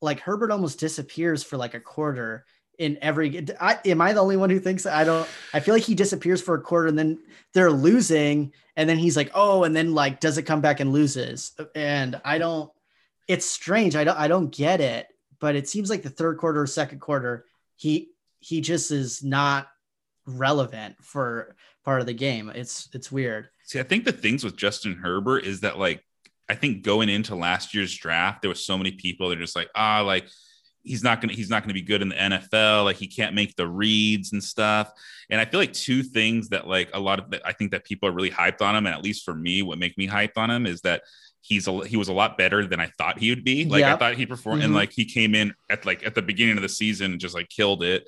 like Herbert almost disappears for like a quarter in every I, am I the only one who thinks? I don't I feel like he disappears for a quarter and then they're losing and then he's like oh and then like does it come back and loses uh, and I don't it's strange I don't I don't get it but it seems like the third quarter or second quarter he he just is not relevant for part of the game it's it's weird See, I think the things with Justin Herbert is that like I think going into last year's draft, there was so many people that are just like, ah, like he's not gonna he's not gonna be good in the NFL, like he can't make the reads and stuff. And I feel like two things that like a lot of I think that people are really hyped on him, and at least for me, what make me hyped on him is that he's a he was a lot better than I thought he would be. Like I thought he performed, and Mhm. like he came in at like at the beginning of the season and just like killed it.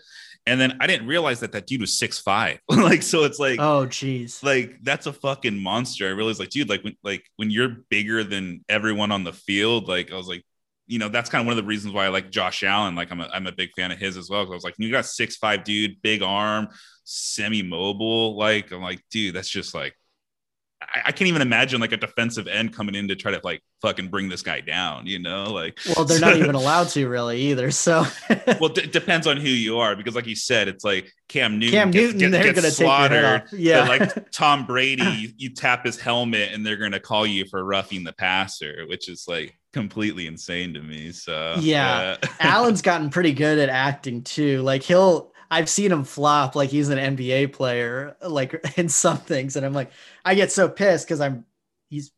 And then I didn't realize that that dude was six five. *laughs* like so, it's like oh geez like that's a fucking monster. I realized like, dude, like when like when you're bigger than everyone on the field, like I was like, you know, that's kind of one of the reasons why I like Josh Allen. Like I'm a I'm a big fan of his as well. 'cause I was like, you got six five dude, big arm, semi-mobile. Like, I'm like, dude, that's just like I, I can't even imagine like a defensive end coming in to try to like fucking bring this guy down, you know? Like well they're not even *laughs* allowed to really either so *laughs* well, d- it depends on who you are because, like you said, it's like Cam Newton. Cam gets- Newton, gets- they're gets gonna take slaughtered. Yeah. But like *laughs* Tom Brady, you, you tap his helmet and they're gonna call you for roughing the passer, which is like completely insane to me. So Yeah. Allen's gotten pretty good at acting too. Like he'll I've seen him flop like he's an NBA player, like in some things. And I'm like, I get so pissed because I'm he's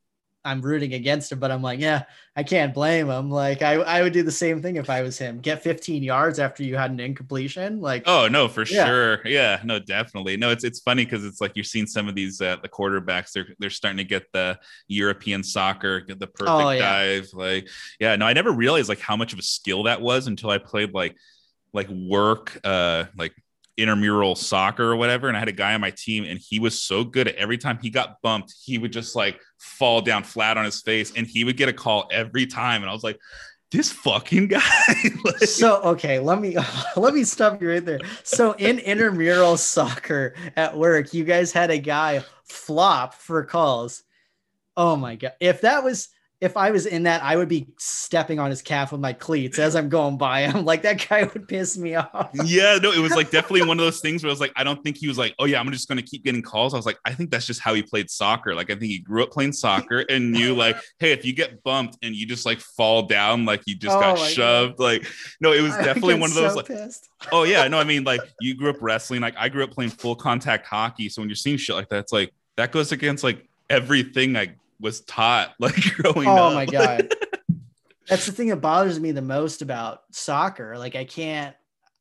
I'm rooting against him, but I'm like, yeah, I can't blame him. Like I, I would do the same thing if I was him. Get 15 yards after you had an incompletion. Like Oh no, for Yeah. sure. Yeah, no, definitely. No, it's it's funny because it's like you're seeing some of these uh, the quarterbacks. They're they're starting to get the European soccer, get the perfect Oh, yeah. dive. Like, yeah, no, I never realized like how much of a skill that was until I played like like work, uh, like intramural soccer or whatever, and I had a guy on my team, and he was so good at every time he got bumped, he would just like fall down flat on his face, and he would get a call every time, and I was like, this fucking *laughs* guy. *laughs* like, so okay, let me *laughs* let me stop you right there. So in intramural soccer at work, you guys had a guy flop for calls. Oh my god! If that was if I was in that, I would be stepping on his calf with my cleats as I'm going by. I'm like, that guy would piss me off. Yeah, no, it was like *laughs* definitely one of those things where I was like, I don't think he was like, oh yeah, I'm just gonna keep getting calls. I was like, I think that's just how he played soccer. Like, I think he grew up playing soccer and knew *laughs* like, hey, if you get bumped and you just like fall down, like you just oh got shoved. God. Like, no, it was definitely one of those so like, pissed. oh yeah, no, I *laughs* mean, like you grew up wrestling. Like I grew up playing full contact hockey. So when you're seeing shit like that, it's like that goes against like everything I was taught *laughs* like growing oh up. my god. *laughs* That's the thing that bothers me the most about soccer. Like I can't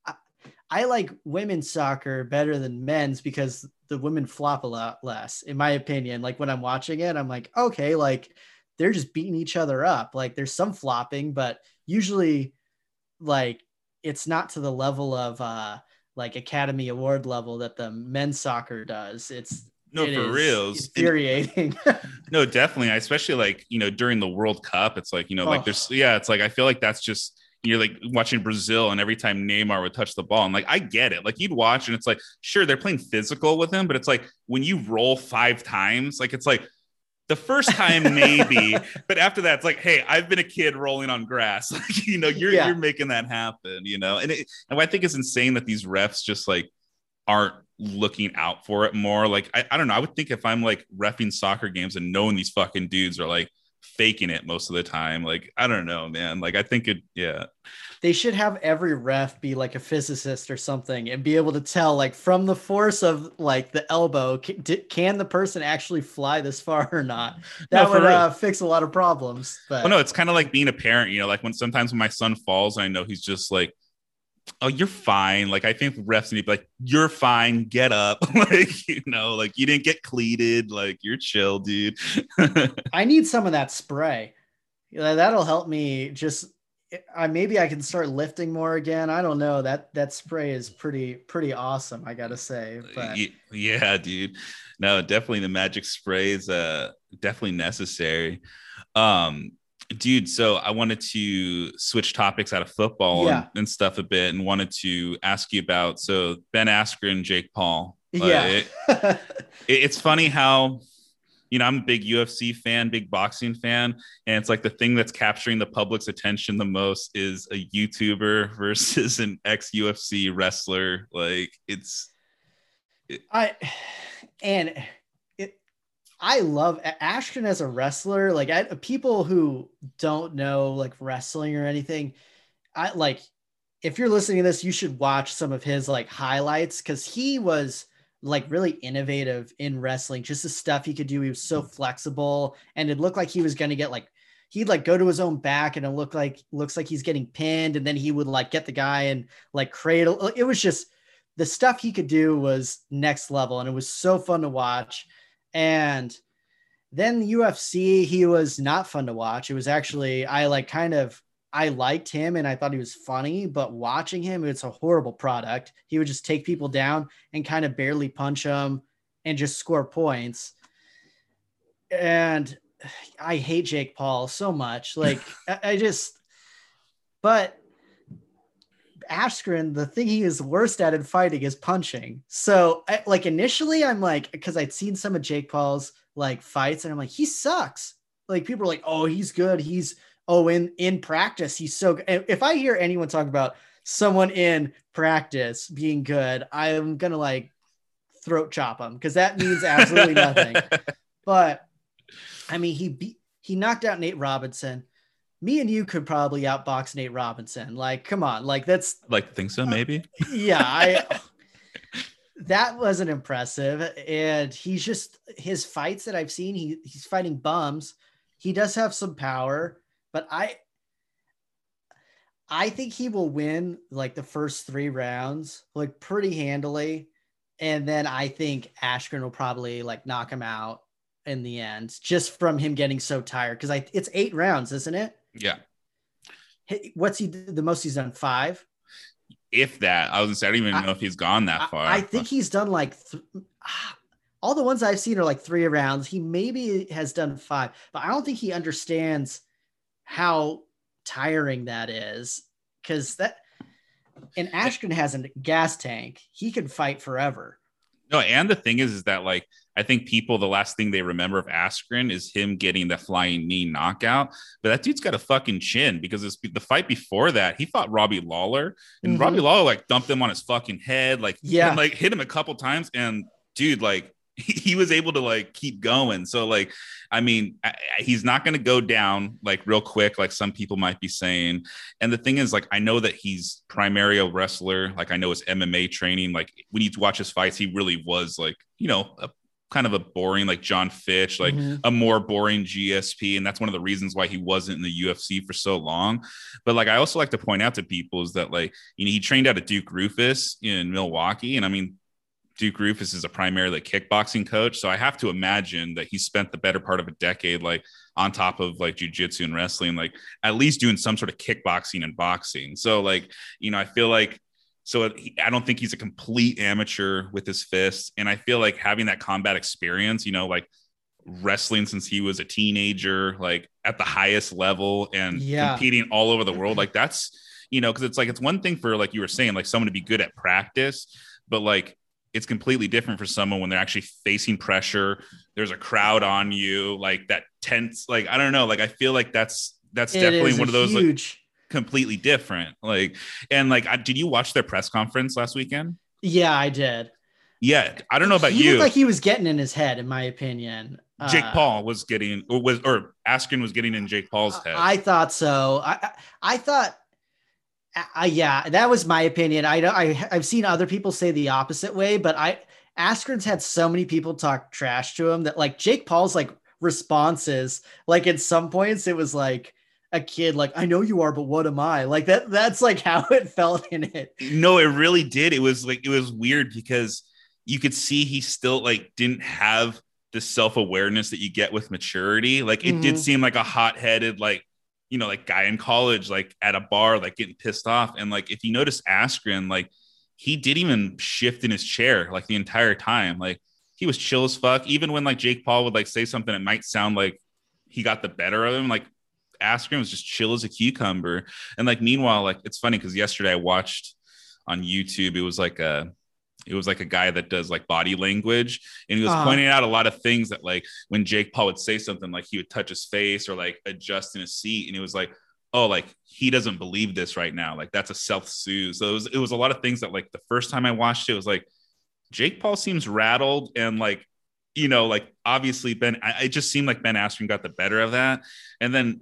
I, I like women's soccer better than men's because the women flop a lot less, in my opinion. Like when I'm watching it, I'm like, okay, like they're just beating each other up. Like there's some flopping, but usually like it's not to the level of uh like Academy Award level that the men's soccer does. It's no, it for reals. Infuriating. *laughs* no, definitely. Especially like, you know, during the World Cup, it's like, you know, oh. like there's, yeah, it's like, I feel like that's just, you're like watching Brazil and every time Neymar would touch the ball, and like, I get it. Like, you'd watch and it's like, sure, they're playing physical with him, but it's like when you roll five times, like, it's like, the first time *laughs* maybe but after that it's like hey i've been a kid rolling on grass *laughs* like you know you're yeah. you're making that happen you know and it, and i think it's insane that these refs just like aren't looking out for it more. Like, I, I don't know. I would think if I'm like refing soccer games and knowing these fucking dudes are like faking it most of the time, like, I don't know, man. Like, I think it, yeah. They should have every ref be like a physicist or something and be able to tell, like, from the force of like the elbow, can, can the person actually fly this far or not? *laughs* That no, would uh, fix a lot of problems. But well, no, it's kind of like being a parent, you know, like when sometimes when my son falls, I know he's just like, oh, you're fine. Like I think refs need to be like, you're fine, get up. *laughs* like, you know, like you didn't get cleated, like you're chill, dude. *laughs* I need some of that spray. That'll help me just I maybe I can start lifting more again. I don't know. That that spray is pretty pretty awesome, I gotta say. But yeah, dude. No, definitely the magic spray is uh definitely necessary. Um dude so i wanted to switch topics out of football yeah. and, and, stuff a bit and wanted to ask you about so ben askren jake paul uh, yeah it, *laughs* it, it's funny how you know i'm a big ufc fan big boxing fan and it's like the thing that's capturing the public's attention the most is a youtuber *laughs* versus an ex-ufc wrestler like it's it, i and I love Askren as a wrestler. Like I, people who don't know like wrestling or anything, I like if you're listening to this, you should watch some of his like highlights because he was like really innovative in wrestling. Just the stuff he could do. He was so mm. flexible, and it looked like he was going to get like he'd like go to his own back, and it looked like looks like he's getting pinned, and then he would like get the guy and like cradle. It was just the stuff he could do was next level, and it was so fun to watch. And then the UFC, he was not fun to watch. It was actually, I like kind of, I liked him and I thought he was funny, but watching him, it's a horrible product. He would just take people down and kind of barely punch them and just score points. And I hate Jake Paul so much. Like, *laughs* I just, but Askren, the thing he is worst at in fighting is punching. So, I, like initially, I'm like, because I'd seen some of Jake Paul's like fights, and I'm like, he sucks. Like people are like, oh, he's good. He's oh, in in practice, he's so good. If I hear anyone talk about someone in practice being good, I'm gonna like throat chop him because that means absolutely nothing. *laughs* But I mean, he beat he knocked out Nate Robinson me and you could probably outbox Nate Robinson. Like, come on, like that's like think so, maybe. Uh, *laughs* yeah, I *laughs* that wasn't impressive. And he's just his fights that I've seen, he he's fighting bums. He does have some power, but I I think he will win like the first three rounds, like pretty handily. And then I think Askren will probably like knock him out in the end, just from him getting so tired. Cause I it's eight rounds, isn't it? Yeah. What's he the most he's done? Five. if that. I was gonna say I don't even know if he's gone that far. I, I think he's done like th- *sighs* all the ones I've seen are like three rounds. He maybe has done five, but I don't think he understands how tiring that is because that and Askren has a gas tank. He can fight forever. No, and the thing is, is that like I think people the last thing they remember of Askren is him getting the flying knee knockout. But that dude's got a fucking chin because the fight before that he fought Robbie Lawler and mm-hmm. Robbie Lawler like dumped him on his fucking head, like yeah, and, like hit him a couple times. And dude, like *laughs* he was able to like keep going. So like, I mean, I, he's not going to go down like real quick, like some people might be saying. And the thing is, like, I know that he's primary a wrestler. Like, I know his MMA training. Like, when you watch his fights, he really was like, you know, a, kind of a boring like Jon Fitch, like mm-hmm. a more boring GSP, and that's one of the reasons why he wasn't in the UFC for so long. But like, I also like to point out to people is that like, you know, he trained out of Duke Roufus in Milwaukee, and I mean Duke Roufus is a primarily kickboxing coach. So I have to imagine that he spent the better part of a decade, like on top of like jujitsu and wrestling, like at least doing some sort of kickboxing and boxing. So, like, you know, I feel like, so he, I don't think he's a complete amateur with his fists. And I feel like having that combat experience, you know, like wrestling since he was a teenager, like at the highest level and yeah. competing all over the world, like that's, you know, because it's like, it's one thing for, like you were saying, like someone to be good at practice, but like, it's completely different for someone when they're actually facing pressure there's a crowd on you like that tense like i don't know like i feel like that's that's it definitely one of those huge... completely different like and like I, did you watch their press conference last weekend yeah i did yeah i don't know about he you like he was getting in his head in my opinion Jake uh, Paul was getting or was or Askren was getting in Jake Paul's head. I thought so. I I thought uh, yeah, that was my opinion. I I I've seen other people say the opposite way, but I Askren's had so many people talk trash to him that like Jake Paul's like responses, like at some points it was like a kid like I know you are, but what am I? Like that. That's like how *laughs* it felt in it. No, it really did. It was like it was weird because you could see he still like didn't have the self awareness that you get with maturity. Like it mm-hmm. did seem like a hot headed like you know, like guy in college, like at a bar, like getting pissed off. And like if you notice Askren, like he didn't even shift in his chair like the entire time. Like he was chill as fuck. Even when like Jake Paul would like say something it might sound like he got the better of him, like Askren was just chill as a cucumber. And like meanwhile, like it's funny because yesterday I watched on YouTube, it was like a it was like a guy that does like body language. And he was uh-huh. pointing out a lot of things that like when jake paul would say something like he would touch his face or like adjust in his seat. And he was like oh like he doesn't believe this right now. Like that's a self-soothe. So it was it was a lot of things that like the first time i watched it, it was like jake paul seems rattled and like you know like obviously ben I, it just seemed like ben askren got the better of that. And then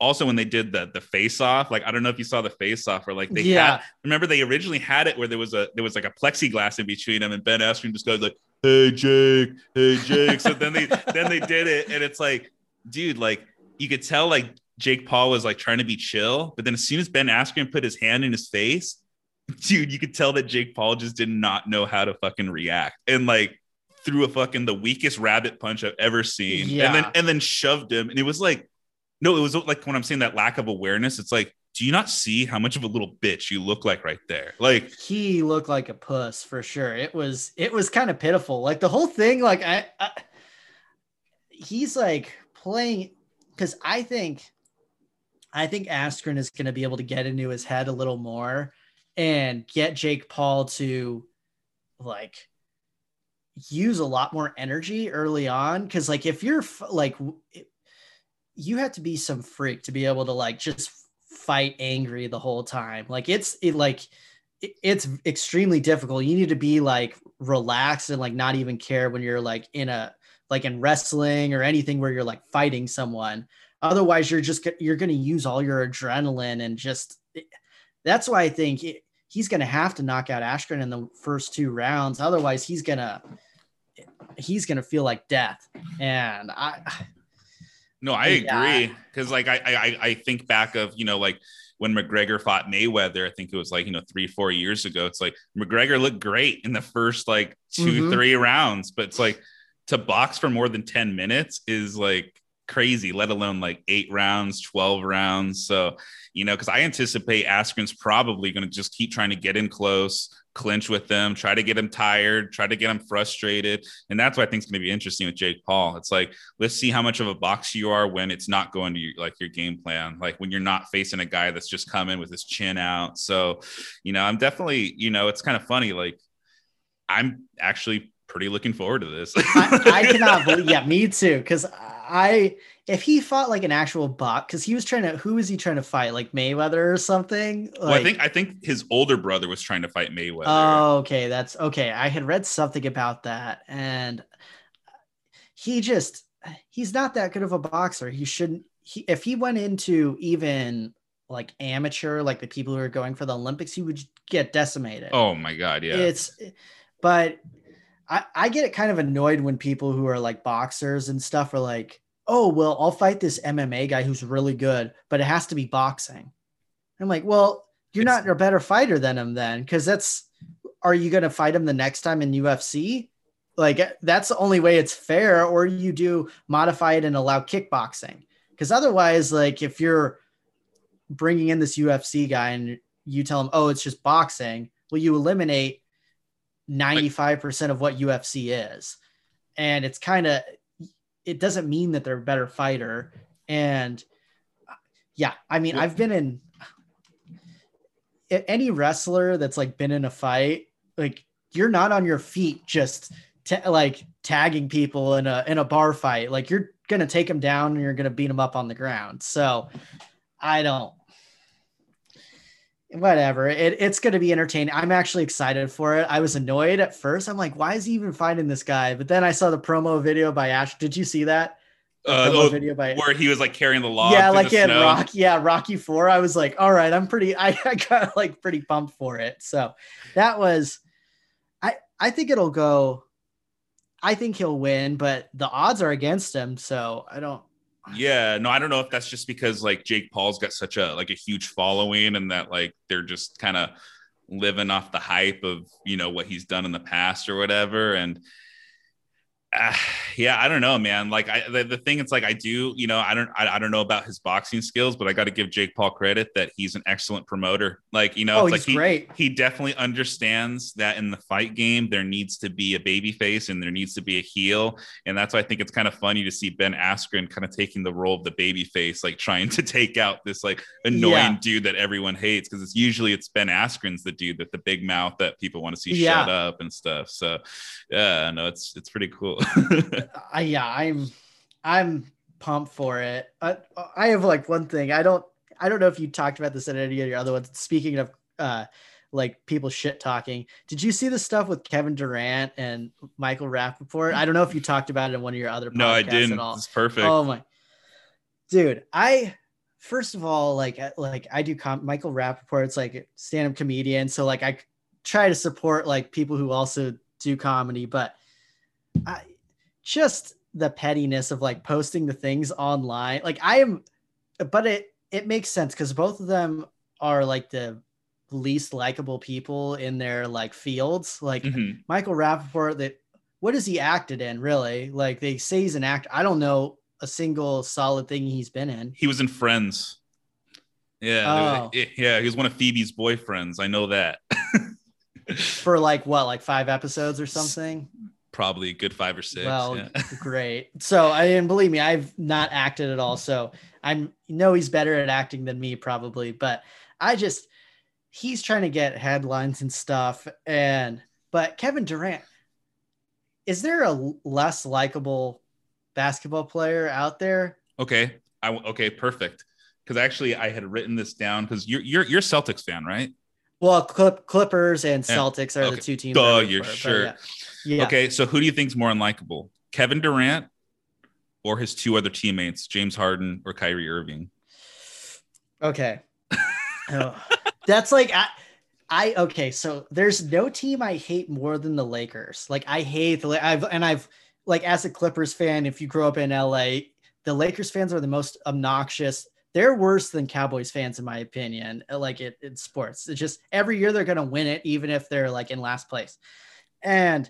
also when they did the the face off like i don't know if you saw the face off or like they yeah. had remember they originally had it where there was a there was like a plexiglass in between them and ben askren just goes like hey jake hey jake so then they *laughs* then they did it and it's like dude like you could tell like jake paul was like trying to be chill but then as soon as ben askren put his hand in his face *laughs* dude you could tell that jake paul just did not know how to fucking react and like threw a fucking the weakest rabbit punch i've ever seen yeah. and then and then shoved him and it was like no, it was like when I'm saying that lack of awareness, it's like, do you not see how much of a little bitch you look like right there? Like he looked like a puss for sure. It was it was kind of pitiful. Like the whole thing, like I, I he's like playing because I think I think Askren is to be able to get into his head a little more and get Jake Paul to like use a lot more energy early on because like if you're like you have to be some freak to be able to like just fight angry the whole time. Like it's it like it, it's extremely difficult. You need to be like relaxed and like not even care when you're like in a like in wrestling or anything where you're like fighting someone. Otherwise, you're just you're going to use all your adrenaline and just that's why I think it, he's going to have to knock out Askren in the first two rounds. Otherwise, he's gonna he's gonna feel like death. And I no, I agree because like I, I I think back of you know like when McGregor fought Mayweather, I think it was like you know three four years ago. It's like McGregor looked great in the first like 2 mm-hmm. three rounds, but it's like to box for more than ten minutes is like crazy, let alone like eight rounds, 12 rounds. So, you know, because I anticipate Askren's probably going to just keep trying to get in close, clinch with them, try to get him tired, try to get him frustrated. And that's what I think is going to be interesting with Jake Paul. It's like, let's see how much of a box you are when it's not going to your, like your game plan, like when you're not facing a guy that's just coming with his chin out. So, you know, I'm definitely, you know, it's kind of funny. Like, I'm actually pretty looking forward to this. I, I, *laughs* cannot believe. Yeah, me too. Because I, if he fought like an actual bot, because he was trying to, who was he trying to fight? Like Mayweather or something? Like, well, I think I think his older brother was trying to fight Mayweather. Oh, okay, that's okay. I had read something about that, and he just he's not that good of a boxer. He shouldn't. He, if he went into even like amateur, like the people who are going for the Olympics, he would get decimated. Oh my god, yeah. It's but I, I get kind of annoyed when people who are like boxers and stuff are like, oh, well, I'll fight this MMA guy who's really good, but it has to be boxing. I'm like, well, you're it's, not a better fighter than him then, because that's are you going to fight him the next time in UFC? Like that's the only way it's fair, or you do modify it and allow kickboxing. Because otherwise, like if you're bringing in this UFC guy and you tell him, oh, it's just boxing, well, you eliminate 95% of what UFC is. And it's kind of, it doesn't mean that they're a better fighter. And uh, yeah, I mean, I've been in any wrestler that's like been in a fight, like you're not on your feet just like tagging people in a in a bar fight. Like you're gonna take them down and you're gonna beat them up on the ground. So I don't whatever. It, it's going to be entertaining. I'm actually excited for it. I was annoyed at first. I'm like, why is he even fighting this guy? But then I saw the promo video by Ash. Did you see that? Uh, oh, video by where he was like carrying the log. Yeah, like in Rock. Yeah, Rocky Four. I was like, all right, I'm pretty. *laughs* I, I got like pretty pumped for it. So that was. I I think it'll go. I think he'll win, but the odds are against him. So I don't. Yeah, no, I don't know if that's just because like Jake Paul's got such a like a huge following and that like they're just kind of living off the hype of you know what he's done in the past or whatever. And uh, yeah, I don't know, man. Like I, the, the thing, it's like I do, you know, I don't, I, I don't know about his boxing skills, but I got to give Jake Paul credit that he's an excellent promoter. Like, you know, oh, it's he's like he, great. He definitely understands that in the fight game there needs to be a baby face and there needs to be a heel, and that's why I think it's kind of funny to see Ben Askren kind of taking the role of the baby face, like trying *laughs* to take out this like annoying yeah. dude that everyone hates because it's usually it's Ben Askren's the dude that the big mouth that people want to see yeah. shut up and stuff. So, yeah, no, it's it's pretty cool. I, yeah, I'm I'm pumped for it. I, I have like one thing. I don't I don't know if you talked about this in any of your other ones. Speaking of uh like people shit talking. Did you see the stuff with Kevin Durant and Michael Rapaport? I don't know if you talked about it in one of your other podcasts no, I didn't. At all. It's perfect. Oh my dude, I first of all, like like I do com- Michael Rapaport's like stand-up comedian. So like I try to support like people who also do comedy, but I just the pettiness of like posting the things online. Like I am, but it it makes sense because both of them are like the least likable people in their like fields. Like mm-hmm. Michael Rapaport, that what has he acted in really? Like they say he's an actor. I don't know a single solid thing he's been in. He was in Friends. Yeah, oh. yeah, he was one of Phoebe's boyfriends. I know that. *laughs* For like what, like five episodes or something? Probably a good five or six. Well, yeah. great. So I and believe me, I've not acted at all. So I'm know he's better at acting than me probably, but I just he's trying to get headlines and stuff. And but Kevin Durant, is there a less likable basketball player out there? Okay. I okay, perfect. Because actually I had written this down because you're you're you're Celtics fan, right? Well, Clip, Clippers and Celtics and, are okay. the two teams. Oh, you're sure. Yeah. yeah. Okay, so who do you think is more unlikable, Kevin Durant or his two other teammates, James Harden or Kyrie Irving? Okay. *laughs* oh, that's like I, I okay. So there's no team I hate more than the Lakers. Like I hate the I've and I've like as a Clippers fan. If you grow up in LA, the Lakers fans are the most obnoxious they're worse than Cowboys fans in my opinion. Uh, like it in sports, it's just every year they're gonna win it, even if they're like in last place. And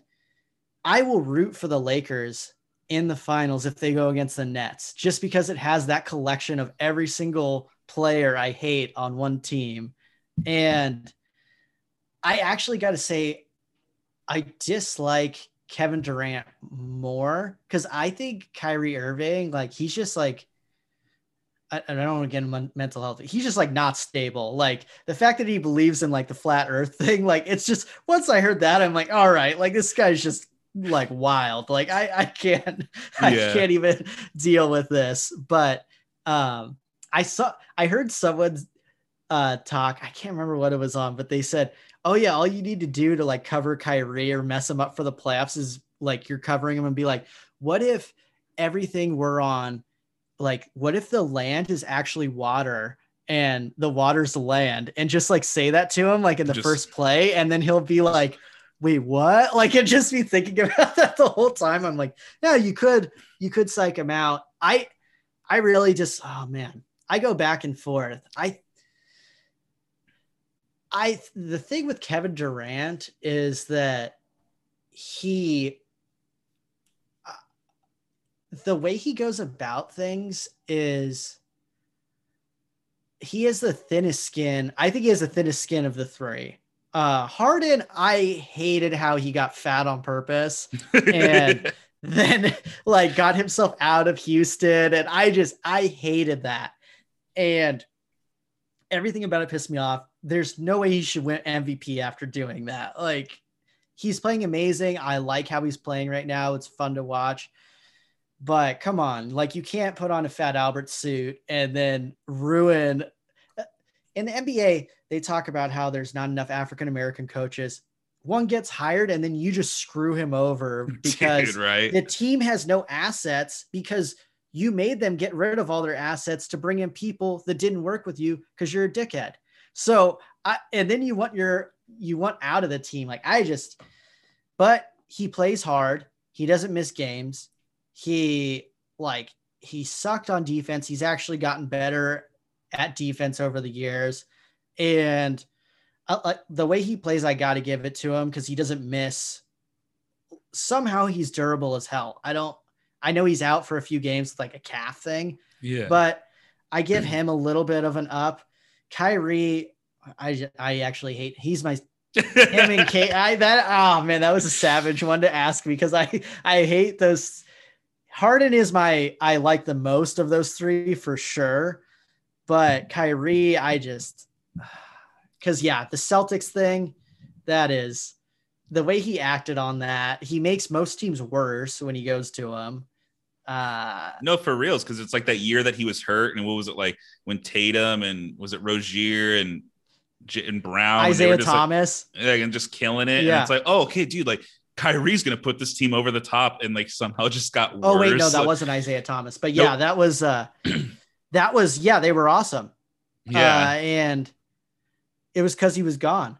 I will root for the Lakers in the finals if they go against the Nets, just because it has that collection of every single player I hate on one team. And I actually got to say, I dislike Kevin Durant more because I think Kyrie Irving, like, he's just like, I, I don't want to get him mental health. He's just like not stable. Like the fact that he believes in like the flat earth *laughs* thing, like it's just once I heard that, I'm like, all right, like this guy's just like wild. Like I, I can't, *laughs* I yeah. can't even deal with this. But um, I saw, I heard someone uh talk. I can't remember what it was on, but they said, "Oh yeah, all you need to do to like cover Kyrie or mess him up for the playoffs is like you're covering him and be like, what if everything we're on, like, what if the land is actually water?" and the water's the land and just like say that to him like in the just, first play and then he'll be like wait, what? *laughs* Like it just be thinking *laughs* about that the whole time. I'm like, yeah, you could, you could psych him out. I, I really just, oh man, I go back and forth. I, I, the thing with Kevin Durant is that he, the way he goes about things is he has the thinnest skin. I think he has the thinnest skin of the three. Uh, Harden, I hated how he got fat on purpose and *laughs* then like got himself out of Houston. And I just, I hated that. And everything about it pissed me off. There's no way he should win MVP after doing that. Like, he's playing amazing. I like how he's playing right now. It's fun to watch. But come on, like you can't put on a Fat Albert suit and then ruin in the NBA, they talk about how there's not enough African American coaches. One gets hired and then you just screw him over *laughs* because Dude, right? the team has no assets because you made them get rid of all their assets to bring in people that didn't work with you because you're a dickhead. So I and then you want your you want out of the team. Like I just but he plays hard. He doesn't miss games. He like he sucked on defense. He's actually gotten better at defense over the years. And uh, the way he plays, I got to give it to him because he doesn't miss. Somehow he's durable as hell. I don't, I know he's out for a few games with like a calf thing. Yeah. But I give *clears throat* him a little bit of an up. Kyrie, I, I actually hate, he's my *laughs* him and Kate. I that oh man, that was a savage one to ask because I I hate those. Harden is my I like the most of those three for sure. But Kyrie, I just *sighs* because yeah, the Celtics thing, that is the way he acted on that. He makes most teams worse when he goes to them. Uh, no, for reals, because it's like that year that he was hurt, and what was it like when Tatum and was it Rozier and and Brown, Isaiah Thomas, like, and just killing it. Yeah. And it's like, oh, okay, dude, like Kyrie's gonna put this team over the top, and like somehow *laughs* just got worse. Oh wait, no, that wasn't Isaiah Thomas, but yeah, nope. that was uh *clears throat* that was yeah, they were awesome. Yeah, uh, and it was because he was gone.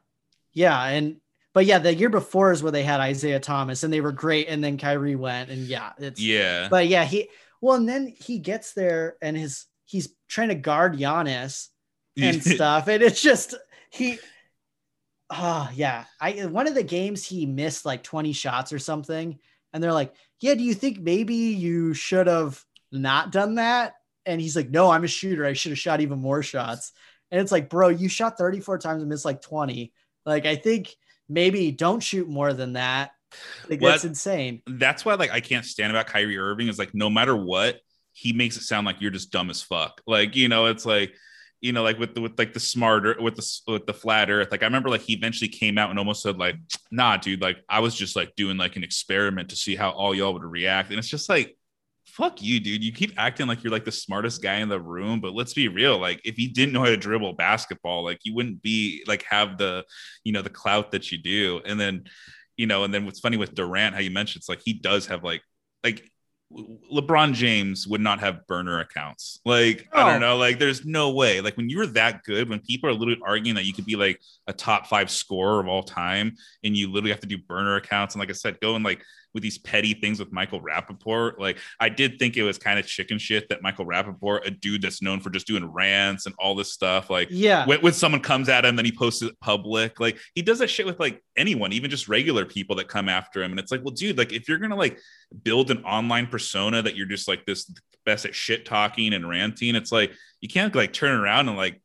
Yeah, and but yeah, the year before is where they had Isaiah Thomas, and they were great, and then Kyrie went, and yeah, it's yeah. But yeah, he well, and then he gets there, and his he's trying to guard Giannis *laughs* and stuff, and it's just he. Oh yeah, I uh, one of the games he missed like 20 shots or something, and they're like, "Yeah, do you think maybe you should have not done that?" And he's like, no, I'm a shooter. I should have shot even more shots. And it's like, bro, you shot 34 times and missed like 20. Like, I think maybe don't shoot more than that. Like, that's insane. That's why, like, I can't stand about Kyrie Irving is like, no matter what, he makes it sound like you're just dumb as fuck. Like, you know, it's like, you know, like with the with like the smarter with the with the flat earth. Like I remember like he eventually came out and almost said like, nah, dude, like I was just like doing like an experiment to see how all y'all would react. And it's just like, fuck you, dude. You keep acting like you're like the smartest guy in the room, but let's be real. Like, if you didn't know how to dribble basketball, like you wouldn't be like have the, you know, the clout that you do. And then, you know, and then what's funny with Durant, how you mentioned it's like he does have like, like LeBron James would not have burner accounts. Like, oh. I don't know. Like, there's no way. Like, when you're that good, when people are literally arguing that you could be like a top five scorer of all time and you literally have to do burner accounts, and like I said, go and like with these petty things with Michael Rapaport. Like I did think it was kind of chicken shit that Michael Rapaport, a dude that's known for just doing rants and all this stuff, like yeah, when, when someone comes at him, then he posts it public. Like he does that shit with like anyone, even just regular people that come after him. And it's like, well, dude, like if you're gonna like build an online persona that you're just like this best at shit talking and ranting, it's like you can't like turn around and like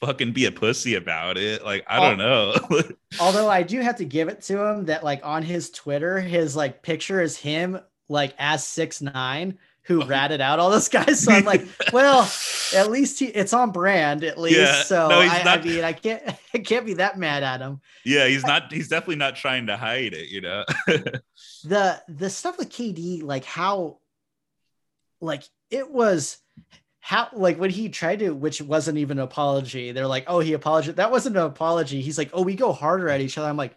fucking be a pussy about it. Like, I don't know. *laughs* although I do have to give it to him that like on his Twitter, his like picture is him like as six nine who *laughs* ratted out all those guys. So I'm like, *laughs* well, at least he it's on brand at least. Yeah, so no, I, not, I mean I can't I can't be that mad at him. Yeah, he's not he's definitely not trying to hide it, you know. the the stuff with KD, like how like it was how like when he tried to which wasn't even an apology they're like oh he apologized that wasn't an apology. He's like oh we go harder at each other. I'm like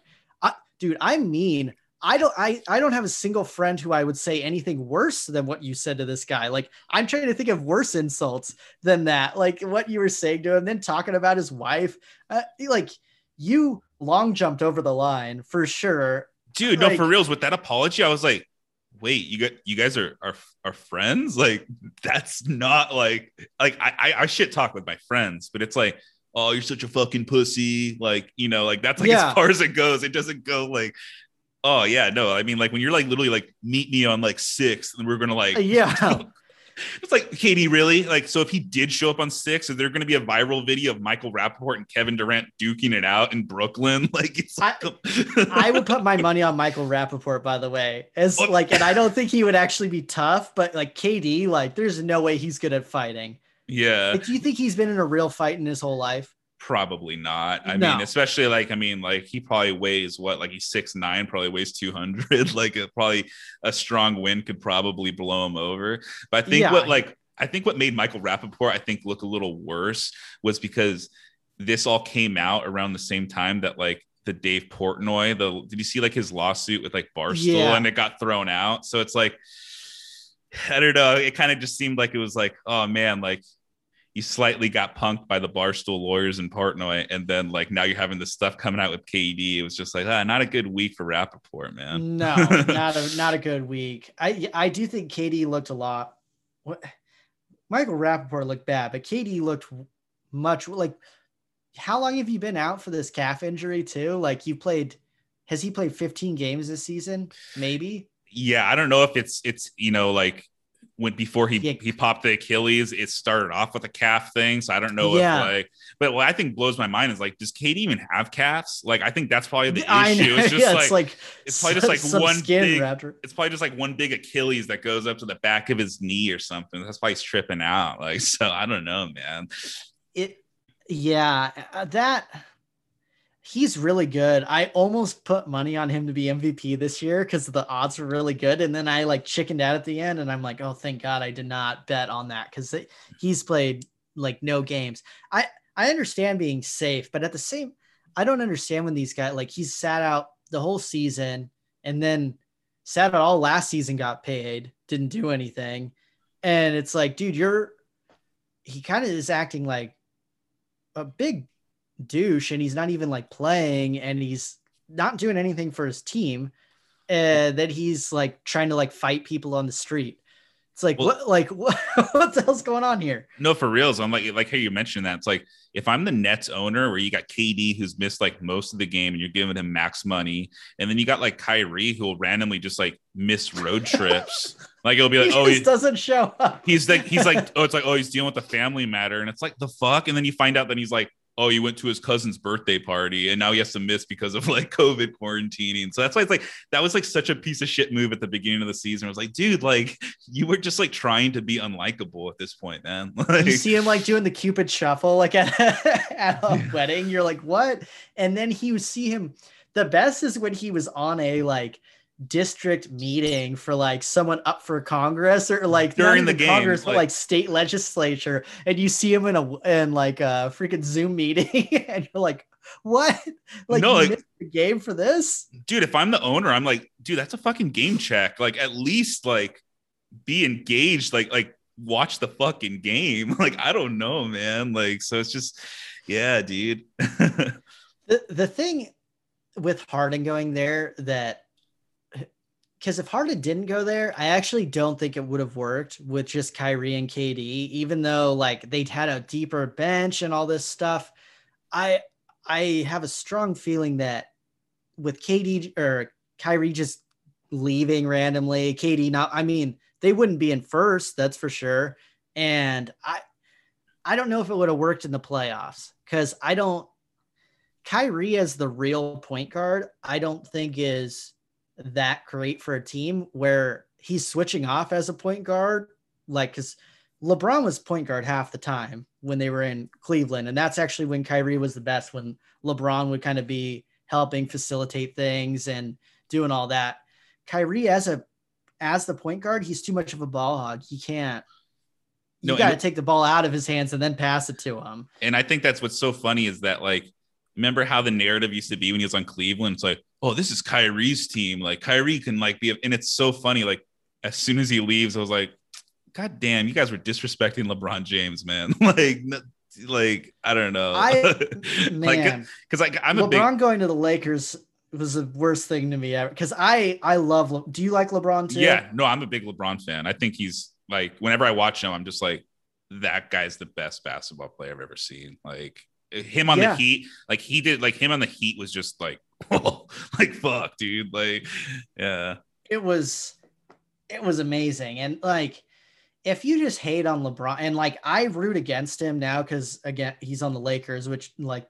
dude i'm mean i don't I, I don't have a single friend who i would say anything worse than what you said to this guy. Like i'm trying to think of worse insults than that. Like what you were saying to him then talking about his wife uh, like you long jumped over the line for sure. Dude like, no for reals with that apology i was like wait, you got you guys are are are friends? Like that's not like like I I, I shit talk with my friends, but it's like oh you're such a fucking pussy like you know like that's like yeah. as far as it goes it doesn't go like oh yeah no i mean like when you're like literally like meet me on like six and we're gonna like yeah *laughs* it's like KD, really? Like, so if he did show up on six, is there going to be a viral video of Michael Rapaport and Kevin Durant duking it out in Brooklyn? *laughs* Like, it's like I, I would put my *laughs* money on Michael Rapaport, by the way, as oh. like, and I don't think he would actually be tough, but like KD, like, there's no way he's good at fighting. Yeah. Like, do you think he's been in a real fight in his whole life? Probably not. I no. mean, especially like I mean, like he probably weighs what, like he's six nine, probably weighs two hundred. *laughs* like a, probably a strong wind could probably blow him over. But I think yeah. what like I think what made Michael Rapaport I think look a little worse was because this all came out around the same time that like the Dave Portnoy, the did you see like his lawsuit with like Barstool yeah. and it got thrown out? So it's like *sighs* I don't know. It kind of just seemed like it was like, oh man, like you slightly got punked by the barstool lawyers in Portnoy, and then like now you're having this stuff coming out with KD. It was just like ah, not a good week for Rapaport, man. No, *laughs* not a not a good week. I I do think KD looked a lot. What Michael Rapaport looked bad, but KD looked much like. How long have you been out for this calf injury too? Like you played, has he played 15 games this season? Maybe. Yeah, I don't know if it's it's you know like when before he yeah. he popped the Achilles, it started off with a calf thing. So I don't know yeah. if like, but what I think blows my mind is like, does KD even have calves? Like, I think that's probably the I issue. Know. It's *laughs* just yeah, like, it's like it's probably just like one big. Raptor. It's probably just like one big Achilles that goes up to the back of his knee or something. That's why he's tripping out. Like, *laughs* so I don't know, man. It, yeah, uh, that he's really good. I almost put money on him to be MVP this year because the odds were really good. And then I like chickened out at the end and I'm like, oh, thank God I did not bet on that because he's played like no games. I, I understand being safe, but at the same, I don't understand when these guys like he's sat out the whole season and then sat out all last season, got paid, didn't do anything. And it's like, dude, you're he kind of is acting like a big douche and he's not even like playing and he's not doing anything for his team uh, that he's like trying to like fight people on the street. It's like well, what like *laughs* what, what the hell's going on here? No for reals i'm like like how you mentioned that it's like if i'm the nets owner where you got kd who's missed like most of the game and you're giving him max money and then you got like kyrie who will randomly just like miss road *laughs* trips like it'll be like he oh he doesn't show up. he's like he's like oh it's like oh he's dealing with the family matter and it's like the fuck? And then you find out that he's like oh, he went to his cousin's birthday party and now he has to miss because of *laughs* like COVID quarantining. So that's why it's like that was like such a piece of shit move at the beginning of the season. I was like, dude, like you were just like trying to be unlikable at this point, man. *laughs* Like, you see him like doing the Cupid shuffle like at, *laughs* at a wedding. You're like, what? And then he would see him. The best is when he was on a like district meeting for like someone up for Congress or like during the game, Congress, like, but like state legislature, and you see him in a in like a freaking Zoom meeting, *laughs* and you're like, what? Like, no, like the game for this, dude. If I'm the owner, I'm like, dude, that's a fucking game check. Like, at least like be engaged. Like, like watch the fucking game. *laughs* Like, I don't know, man. Like, so it's just, yeah, dude. *laughs* the the thing with Harden going there that because if Harden didn't go there, I actually don't think it would have worked with just Kyrie and KD, even though like they'd had a deeper bench and all this stuff. I I have a strong feeling that with KD or Kyrie just leaving randomly, KD not I mean, they wouldn't be in first, that's for sure. And I I don't know if it would have worked in the playoffs because I don't Kyrie as the real point guard, I don't think is that great for a team where he's switching off as a point guard. Like, because LeBron was point guard half the time when they were in Cleveland. And that's actually when Kyrie was the best, when LeBron would kind of be helping facilitate things and doing all that. Kyrie as a as the point guard, he's too much of a ball hog. He can't. You no, got to take the ball out of his hands and then pass it to him. And I think that's what's so funny is that like remember how the narrative used to be when he was on Cleveland? It's like, oh, this is Kyrie's team. Like Kyrie can like be, and it's so funny. Like as soon as he leaves, I was like, God damn, you guys were disrespecting LeBron James, man. *laughs* like, like I don't know. I *laughs* man, because like, I'm LeBron a big... going to the Lakers was the worst thing to me ever. Because I I love. Le- Do you like LeBron too? Yeah, no, I'm a big LeBron fan. I think he's like whenever I watch him, I'm just like that guy's the best basketball player I've ever seen. Like him on yeah. the Heat, like he did, like him on the Heat was just like, *laughs* oh, like fuck, dude, like, yeah. It was, it was amazing, and like, if you just hate on LeBron, and like I root against him now because again he's on the Lakers, which like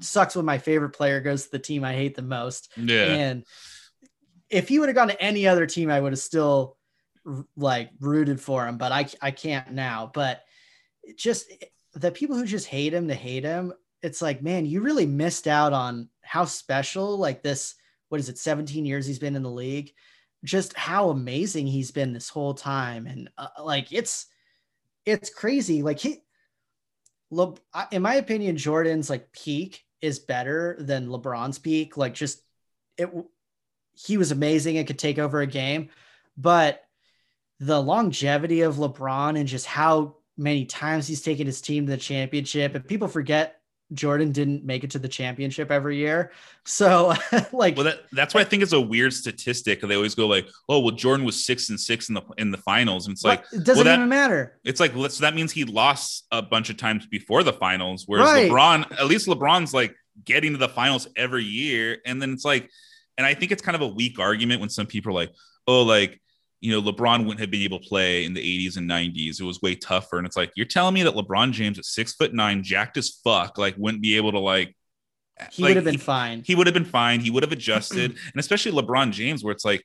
sucks when my favorite player goes to the team I hate the most. Yeah, and if he would have gone to any other team, I would have still like rooted for him, but I I can't now. But just the people who just hate him to hate him, it's like, man, you really missed out on how special like this. What is it? 17 years he's been in the league. Just how amazing he's been this whole time, and uh, like it's it's crazy. Like he, Le, in my opinion, Jordan's like peak is better than LeBron's peak. Like just it, he was amazing and could take over a game, but the longevity of LeBron and just how many times he's taken his team to the championship and people forget Jordan didn't make it to the championship every year. So *laughs* like well that, that's why I think it's a weird statistic. They always go like, oh well Jordan was six and six in the in the finals. And it's like it doesn't well, that, even matter. It's like so that means he lost a bunch of times before the finals. Whereas right. LeBron, at least LeBron's like getting to the finals every year. And then it's like, and I think it's kind of a weak argument when some people are like, oh, like you know, LeBron wouldn't have been able to play in the 80s and 90s. It was way tougher. And it's like, you're telling me that LeBron James at six foot nine, jacked as fuck, like wouldn't be able to like he like, would have been fine. He would have been fine. He would have adjusted. *clears throat* and especially LeBron James, where it's like,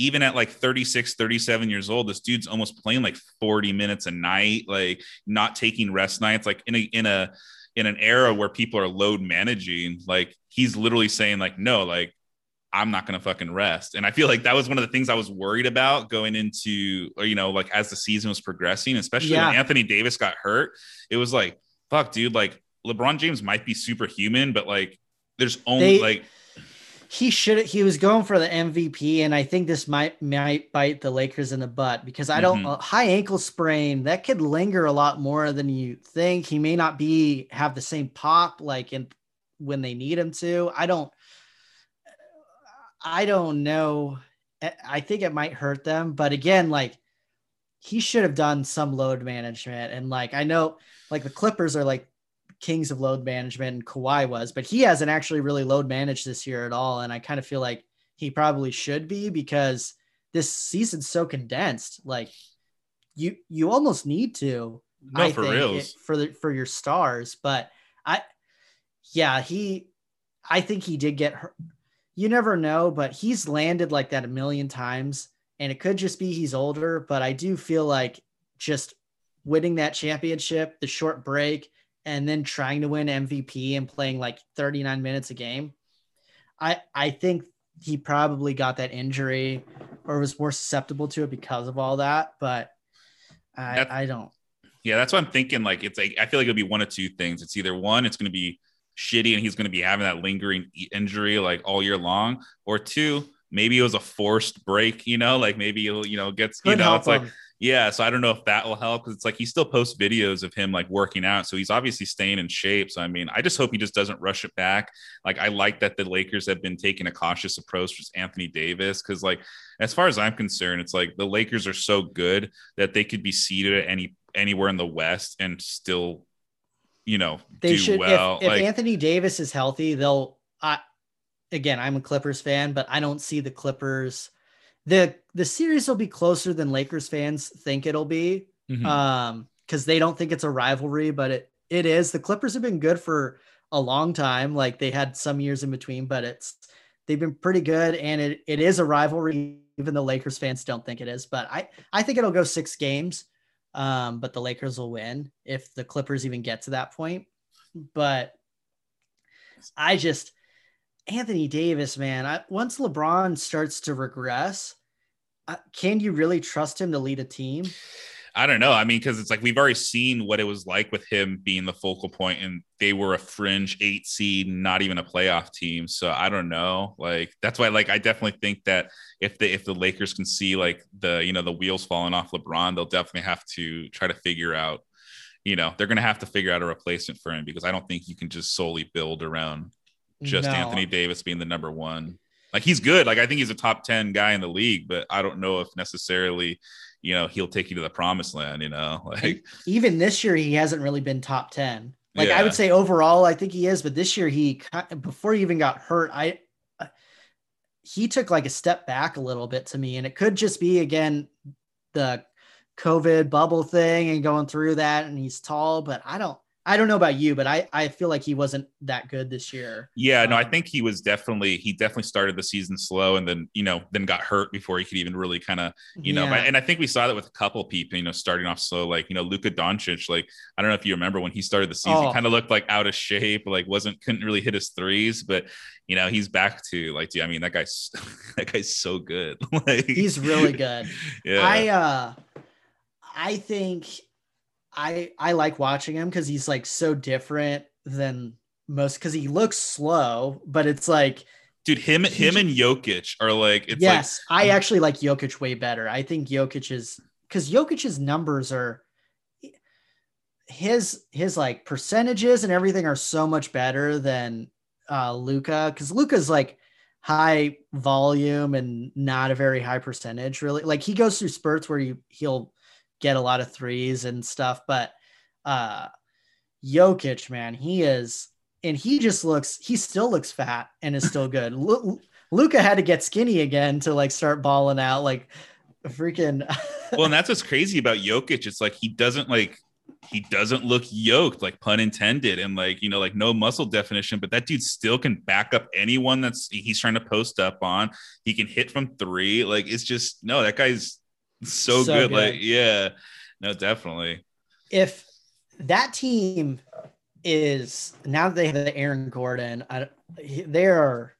even at like 36, 37 years old, this dude's almost playing like 40 minutes a night, like not taking rest nights, like in a in a in an era where people are load managing, like he's literally saying, like, no, like I'm not going to fucking rest. And I feel like that was one of the things I was worried about going into, you know, like as the season was progressing, especially yeah. when Anthony Davis got hurt. It was like, fuck, dude, like LeBron James might be superhuman, but like there's only they, like he should he was going for the MVP, and I think this might might bite the Lakers in the butt because I don't mm-hmm. uh, high ankle sprain that could linger a lot more than you think. He may not be have the same pop like in when they need him to. I don't I don't know. I think it might hurt them, but again, like he should have done some load management. And like I know, like the Clippers are like kings of load management, and Kawhi was, but he hasn't actually really load managed this year at all. And I kind of feel like he probably should be because this season's so condensed. Like you, you almost need to. No, I for real, for the for your stars. But I, yeah, he, I think he did get hurt you never know, but he's landed like that a million times. And it could just be he's older, but I do feel like just winning that championship, the short break, and then trying to win MVP and playing like 39 minutes a game. I I think he probably got that injury or was more susceptible to it because of all that. But I, I don't. Yeah, that's what I'm thinking. Like it's like I feel like it'll be one of two things. It's either one, it's going to be shitty and he's going to be having that lingering injury like all year long, or two, maybe it was a forced break, you know, like maybe he'll, you know, gets, you know, it's him. like, Yeah, so I don't know if that will help because it's like he still posts videos of him like working out, so he's obviously staying in shape. So I mean, I just hope he just doesn't rush it back. Like I like that the Lakers have been taking a cautious approach with Anthony Davis because like as far as I'm concerned, it's like the Lakers are so good that they could be seated at any anywhere in the West and still, you know, they do should. well. If, if like, Anthony Davis is healthy, they'll. I again, I'm a Clippers fan, but I don't see the Clippers. the The series will be closer than Lakers fans think it'll be, Mhm. um, because they don't think it's a rivalry, but it it is. The Clippers have been good for a long time. Like they had some years in between, but it's they've been pretty good, and it it is a rivalry. Even the Lakers fans don't think it is, but I I think it'll go six games. Um, but the Lakers will win if the Clippers even get to that point. But I just Anthony Davis, man. I, once LeBron starts to regress, can you really trust him to lead a team? I don't know. I mean, because it's like we've already seen what it was like with him being the focal point, and they were a fringe eight seed, not even a playoff team. So I don't know. Like that's why, like, I definitely think that if the if the Lakers can see like the you know the wheels falling off LeBron, they'll definitely have to try to figure out. You know, they're going to have to figure out a replacement for him because I don't think you can just solely build around just No. Anthony Davis being the number one. Like he's good. Like I think he's a top 10 guy in the league, but I don't know if necessarily, you know, he'll take you to the promised land, you know. *laughs* Like Even this year, he hasn't really been top ten. Like I would say overall, I think he is, but this year he before he even got hurt, I uh, he took like a step back a little bit to me, and it could just be again the COVID bubble thing and going through that, and he's tall, but I don't. I don't know about you, but I, I feel like he wasn't that good this year. yeah, no, I Um, think he was definitely he definitely started the season slow and then, you know, then got hurt before he could even really kind of, you know, Yeah. but, and I think we saw that with a couple people, you know, starting off slow, like, you know, Luka Doncic, like, I don't know if you remember when he started the season, Oh. kind of looked like out of shape, like wasn't couldn't really hit his threes, but you know, he's back to like, dude, I mean, that guy's *laughs* that guy's so good. *laughs* like He's really *laughs* good. Yeah. I uh I think I I like watching him because he's like so different than most because he looks slow, but it's like dude, him him and Jokic are like it's yes, I actually like Jokic way better. I think Jokic is because Jokic's numbers are his his like percentages and everything are so much better than uh Luka because Luka's like high volume and not a very high percentage really like he goes through spurts where you he'll get a lot of threes and stuff but uh Jokic man he is and he just looks he still looks fat and is still good Lu- Luka had to get skinny again to like start balling out like freaking *laughs* well, and that's what's crazy about Jokic. It's like he doesn't like he doesn't look yoked, like pun intended, and like you know, like no muscle definition, but that dude still can back up anyone that's he's trying to post up on. He can hit from three. Like it's just no, that guy's so, So good. good. Like, yeah, no, definitely. if that team is now that they have the Aaron Gordon, I, they're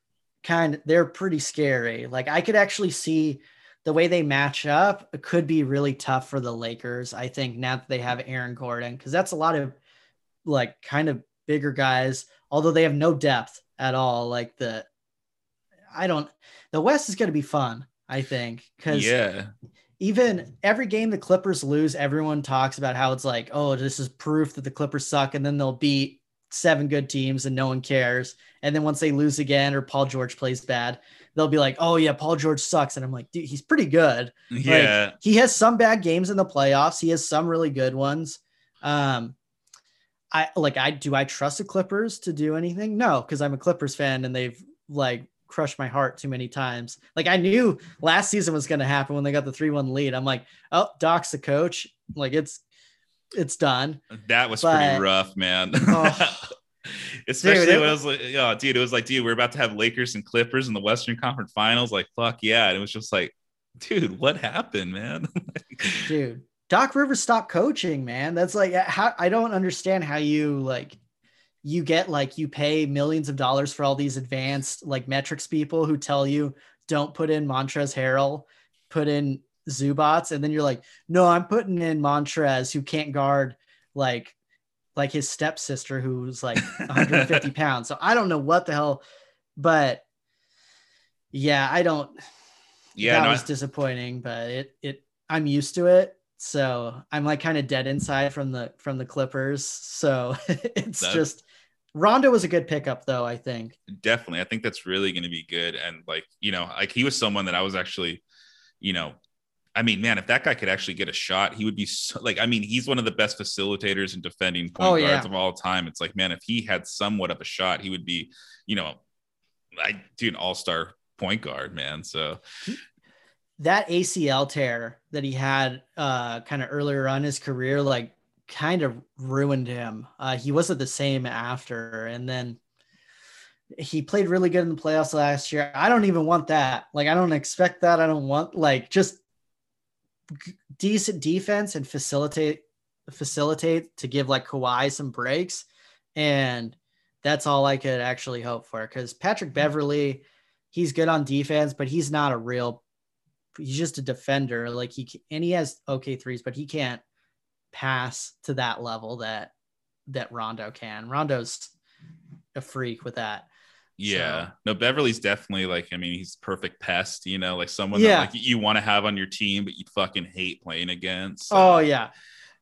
kind of they're pretty scary. Like I could actually see the way they match up it could be really tough for the Lakers. I think now that they have Aaron Gordon because that's a lot of like kind of bigger guys, although they have no depth at all. Like the I don't the West is going to be fun. I think because Yeah, even every game the Clippers lose, everyone talks about how it's like, oh, this is proof that the Clippers suck, and then they'll beat seven good teams and no one cares. And then once they lose again or Paul George plays bad, they'll be like, oh yeah, Paul George sucks. And I'm like, dude, he's pretty good. Like, yeah. he has some bad games in the playoffs. He has some really good ones. Um, I like I do I trust the Clippers to do anything? No, because I'm a Clippers fan and they've like crushed my heart too many times. Like I knew last season was gonna happen when they got the 3-1 lead. I'm like, oh, Doc's the coach. Like it's it's done. That was But- pretty rough, man. *laughs* Oh. *laughs* Especially Dude, it when I was like, oh, dude, it was like, dude, we're about to have Lakers and Clippers in the Western Conference Finals. Like, fuck yeah. And it was just like, dude, what happened, man? *laughs* Dude, Doc Rivers stopped coaching, man. That's like how I don't understand how you like you get like you pay millions of dollars for all these advanced like metrics people who tell you don't put in Montrezl Harrell, put in Zubac, and then you're like, no, I'm putting in Montrez who can't guard like like his stepsister who's like *laughs* 150 pounds. So I don't know what the hell, but yeah, I don't yeah, that no, was disappointing, but it it I'm used to it. so I'm like kind of dead inside from the from the Clippers. So *laughs* it's That- just Rondo was a good pickup though, I think. definitely i think that's really going to be good and like you know like he was someone that i was actually you know i mean man if that guy could actually get a shot he would be so, like i mean he's one of the best facilitators and defending point Oh, guards yeah. of all time it's like man if he had somewhat of a shot he would be you know i do an all-star point guard man so That ACL tear that he had uh kind of earlier on his career, like kind of ruined him. Uh he wasn't the same after, and then he played really good in the playoffs last year. I don't even want that. Like I don't expect that. I don't want like just decent defense and facilitate facilitate to give like Kawhi some breaks. And that's all I could actually hope for. Because Patrick Beverley, he's good on defense, but he's not a real he's just a defender. Like he and he has okay threes, but he can't pass to that level that that Rondo can. Rondo's a freak with that. yeah So- no beverley's definitely like i mean he's perfect pest you know like someone Yeah. that like you want to have on your team but you fucking hate playing against Oh yeah.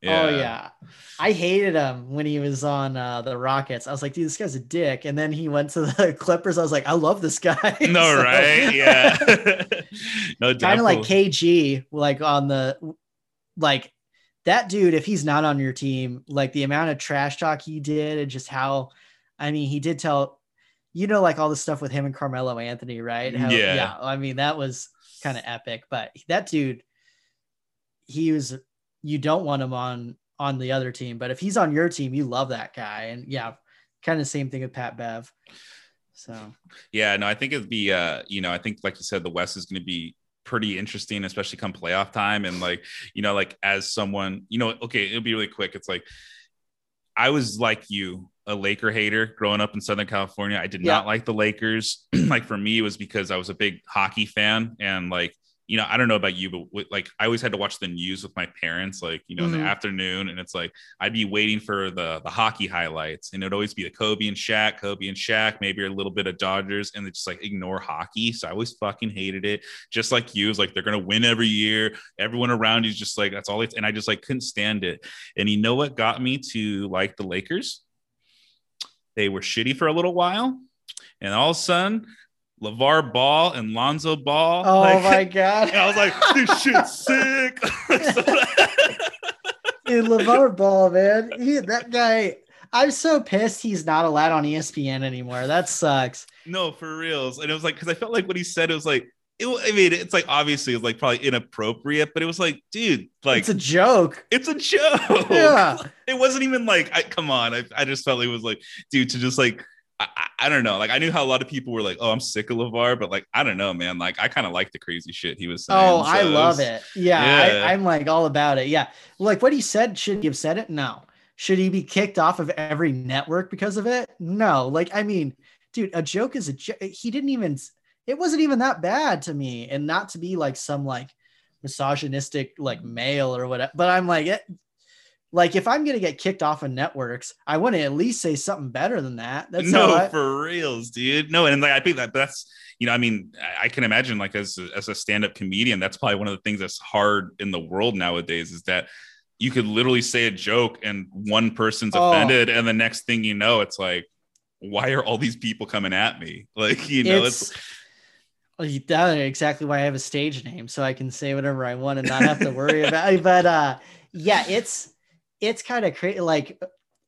yeah. Oh yeah. I hated him when he was on uh, the Rockets. I was like, dude, this guy's a dick. And then he went to *laughs* the Clippers. I was like, I love this guy. *laughs* no So- right yeah *laughs* no kind of like. KG, like on the like that dude. If he's not on your team, like the amount of trash talk he did, and just how, I mean, he did tell, you know, like all the stuff with him and Carmelo Anthony, right? How, Yeah. I mean, that was kind of epic. But that dude, he was. You don't want him on on the other team, but if he's on your team, you love that guy. And yeah, kind of same thing with Pat Bev. So Yeah, no, I think it'd be uh, you know, I think like you said, the West is gonna be pretty interesting, especially come playoff time. And like, you know, like as someone, you know, okay, it'll be really quick. It's like I was like you, a Laker hater growing up in Southern California. I did Yeah. not like the Lakers. *clears throat* like for me, it was because I was a big hockey fan and like you know, I don't know about you, but with, like I always had to watch the news with my parents, like you know, in Mhm. the afternoon, and it's like I'd be waiting for the the hockey highlights, and it'd always be the Kobe and Shaq, Kobe and Shaq, maybe a little bit of Dodgers, and they just like ignore hockey. So I always fucking hated it, just like you. It's like they're gonna win every year. Everyone around you's just like that's all it's, and I just like couldn't stand it. And you know what got me to like the Lakers? They were shitty for a little while, and all of a sudden, LeVar Ball and Lonzo Ball. oh like- my *laughs* god, I was like, this shit's *laughs* sick. *laughs* Dude, LeVar Ball, man. He, that guy, I'm so pissed he's not allowed on ESPN anymore. That sucks. no, for reals. And it was like, because I felt like what he said, it was like, it, I mean, it's like obviously it's like probably inappropriate, but it was like, dude, like it's a joke. it's a joke. Yeah. It wasn't even like, I, come on. I, I just felt like it was like, dude, to just like, I, I- I don't know. Like, I knew how a lot of people were like, oh, I'm sick of LeVar, but like, I don't know, man. Like, I kind of like the crazy shit he was saying. Oh, I So love was- it. Yeah, Yeah. I, I'm like all about it. Yeah. Like what he said, should he have said it? No. Should he be kicked off of every network because of it? No. Like, I mean, dude, a joke is a joke. He didn't even, it wasn't even that bad to me. And not to be like some like misogynistic like male or whatever. But I'm like, it, like if I'm gonna get kicked off of networks, I want to at least say something better than that. That's no, I- for reals, dude. No, and like I think that that's you know, I mean, I- can imagine like as a, as a stand up comedian, that's probably one of the things that's hard in the world nowadays is that you could literally say a joke and one person's Oh. offended, and the next thing you know, it's like, why are all these people coming at me? *laughs* Like, you know, it's, it's that's exactly why I have a stage name so I can say whatever I want and not have to worry about it. But uh yeah, it's it's kind of crazy. Like uh,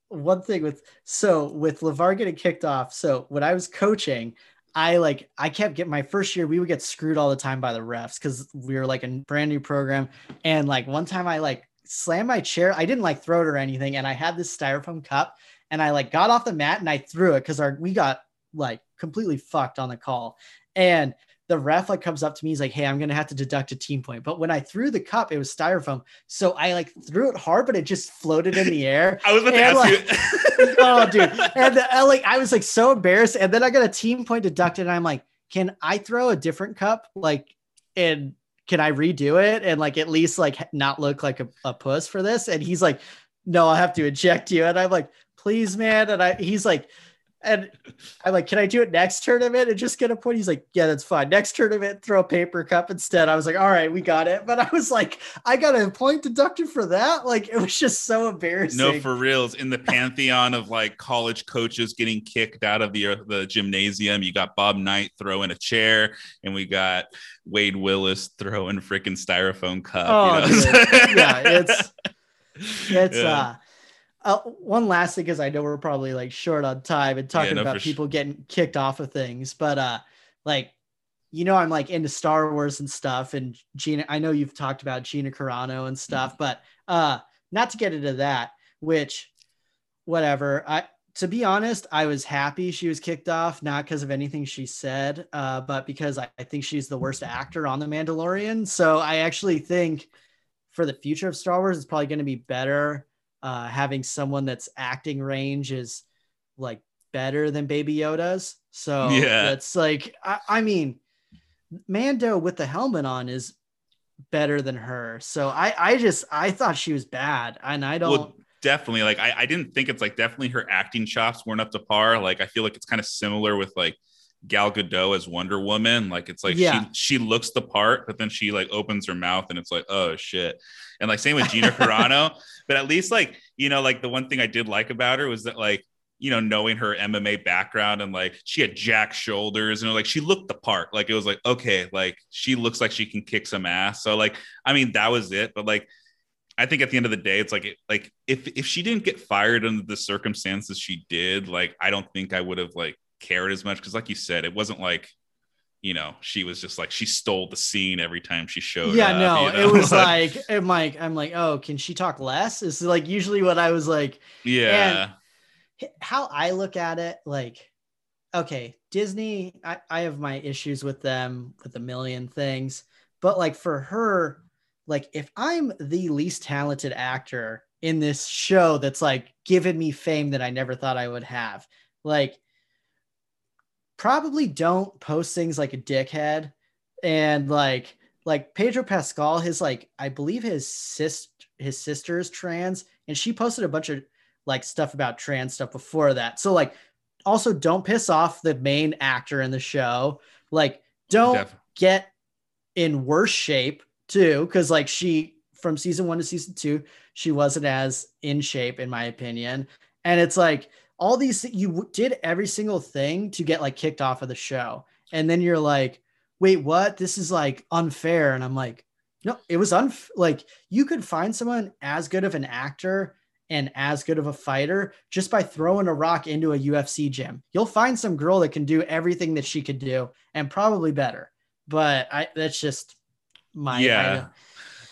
one thing with so with LeVar getting kicked off. So when I was coaching, I like I kept getting my first year, we would get screwed all the time by the refs because we were like a brand new program. And like one time I like slammed my chair. I didn't like throw it or anything, and I had this styrofoam cup and I like got off the mat and I threw it because our we got like completely fucked on the call. And the ref like comes up to me, he's like, Hey, I'm gonna have to deduct a team point. But when I threw the cup, it was styrofoam. So I like threw it hard, but it just floated in the air. *laughs* I was about to ask like- you. *laughs* oh, dude. And the, I, like I was like so embarrassed. And then I got a team point deducted, and I'm like, can I throw a different cup? Like, and can I redo it and like at least like not look like a, a puss for this? And he's like, no, I have to eject you. And I'm like, please, man. And I he's like, And I'm like, can I do it next tournament and just get a point? He's like, yeah, that's fine. Next tournament, throw a paper cup instead. I was like, all right, we got it. But I was like, I got a point deducted for that. Like, it was just so embarrassing. No, for reals. In the pantheon of like college coaches getting kicked out of the uh, the gymnasium, you got Bob Knight throwing a chair, and we got Wade Willis throwing freaking styrofoam cup. Oh, you know? yeah, it's *laughs* it's yeah. uh uh, one last thing because I know we're probably like short on time and talking yeah, no, about people sh- getting kicked off of things, but uh, like, you know, I'm like into Star Wars and stuff, and Gina. I know you've talked about Gina Carano and stuff, mm-hmm. but uh, not to get into that. Which, whatever. I to be honest, I was happy she was kicked off, not because of anything she said, uh, but because I, I think she's the worst actor on The Mandalorian. So I actually think for the future of Star Wars, it's probably going to be better uh, having someone that's acting range is like better than Baby Yoda's. So yeah, it's like I, I mean, Mando with the helmet on is better than her. So I I just I thought she was bad, and I don't. Well, definitely like I, I didn't think it's like definitely her acting chops weren't up to par. Like I feel like it's kind of similar with like Gal Gadot as Wonder Woman. Like it's like yeah. she she looks the part, but then she like opens her mouth and it's like, oh shit. And like same with Gina Carano. *laughs* But at least like, you know, like the one thing I did like about her was that like, you know, knowing her MMA background and like she had jack shoulders and like she looked the part. Like it was like, okay, like she looks like she can kick some ass. So like, I mean, that was it. But like I think at the end of the day, it's like it, like if if she didn't get fired under the circumstances she did, like I don't think I would have like cared as much because, like you said, it wasn't like you know she was just like she stole the scene every time she showed. Yeah, up, no, you know? it was *laughs* like I'm like I'm like oh, can she talk less? Is like usually what I was like. Yeah. how I look at it, like, okay, Disney, I, I have my issues with them with a million things, but like for her, like if I'm the least talented actor in this show that's like given me fame that I never thought I would have, like probably don't post things like a dickhead and like like Pedro Pascal his like I believe his sis his sister is trans and she posted a bunch of like stuff about trans stuff before that. So like also don't piss off the main actor in the show. Like don't get in worse shape too cuz like she from season 1 to season 2 she wasn't as in shape in my opinion. And it's like all these you did every single thing to get like kicked off of the show and then you're like wait what this is like unfair and i'm like no it was unf like you could find someone as good of an actor and as good of a fighter just by throwing a rock into a UFC gym. You'll find some girl that can do everything that she could do and probably better. But I that's just my yeah.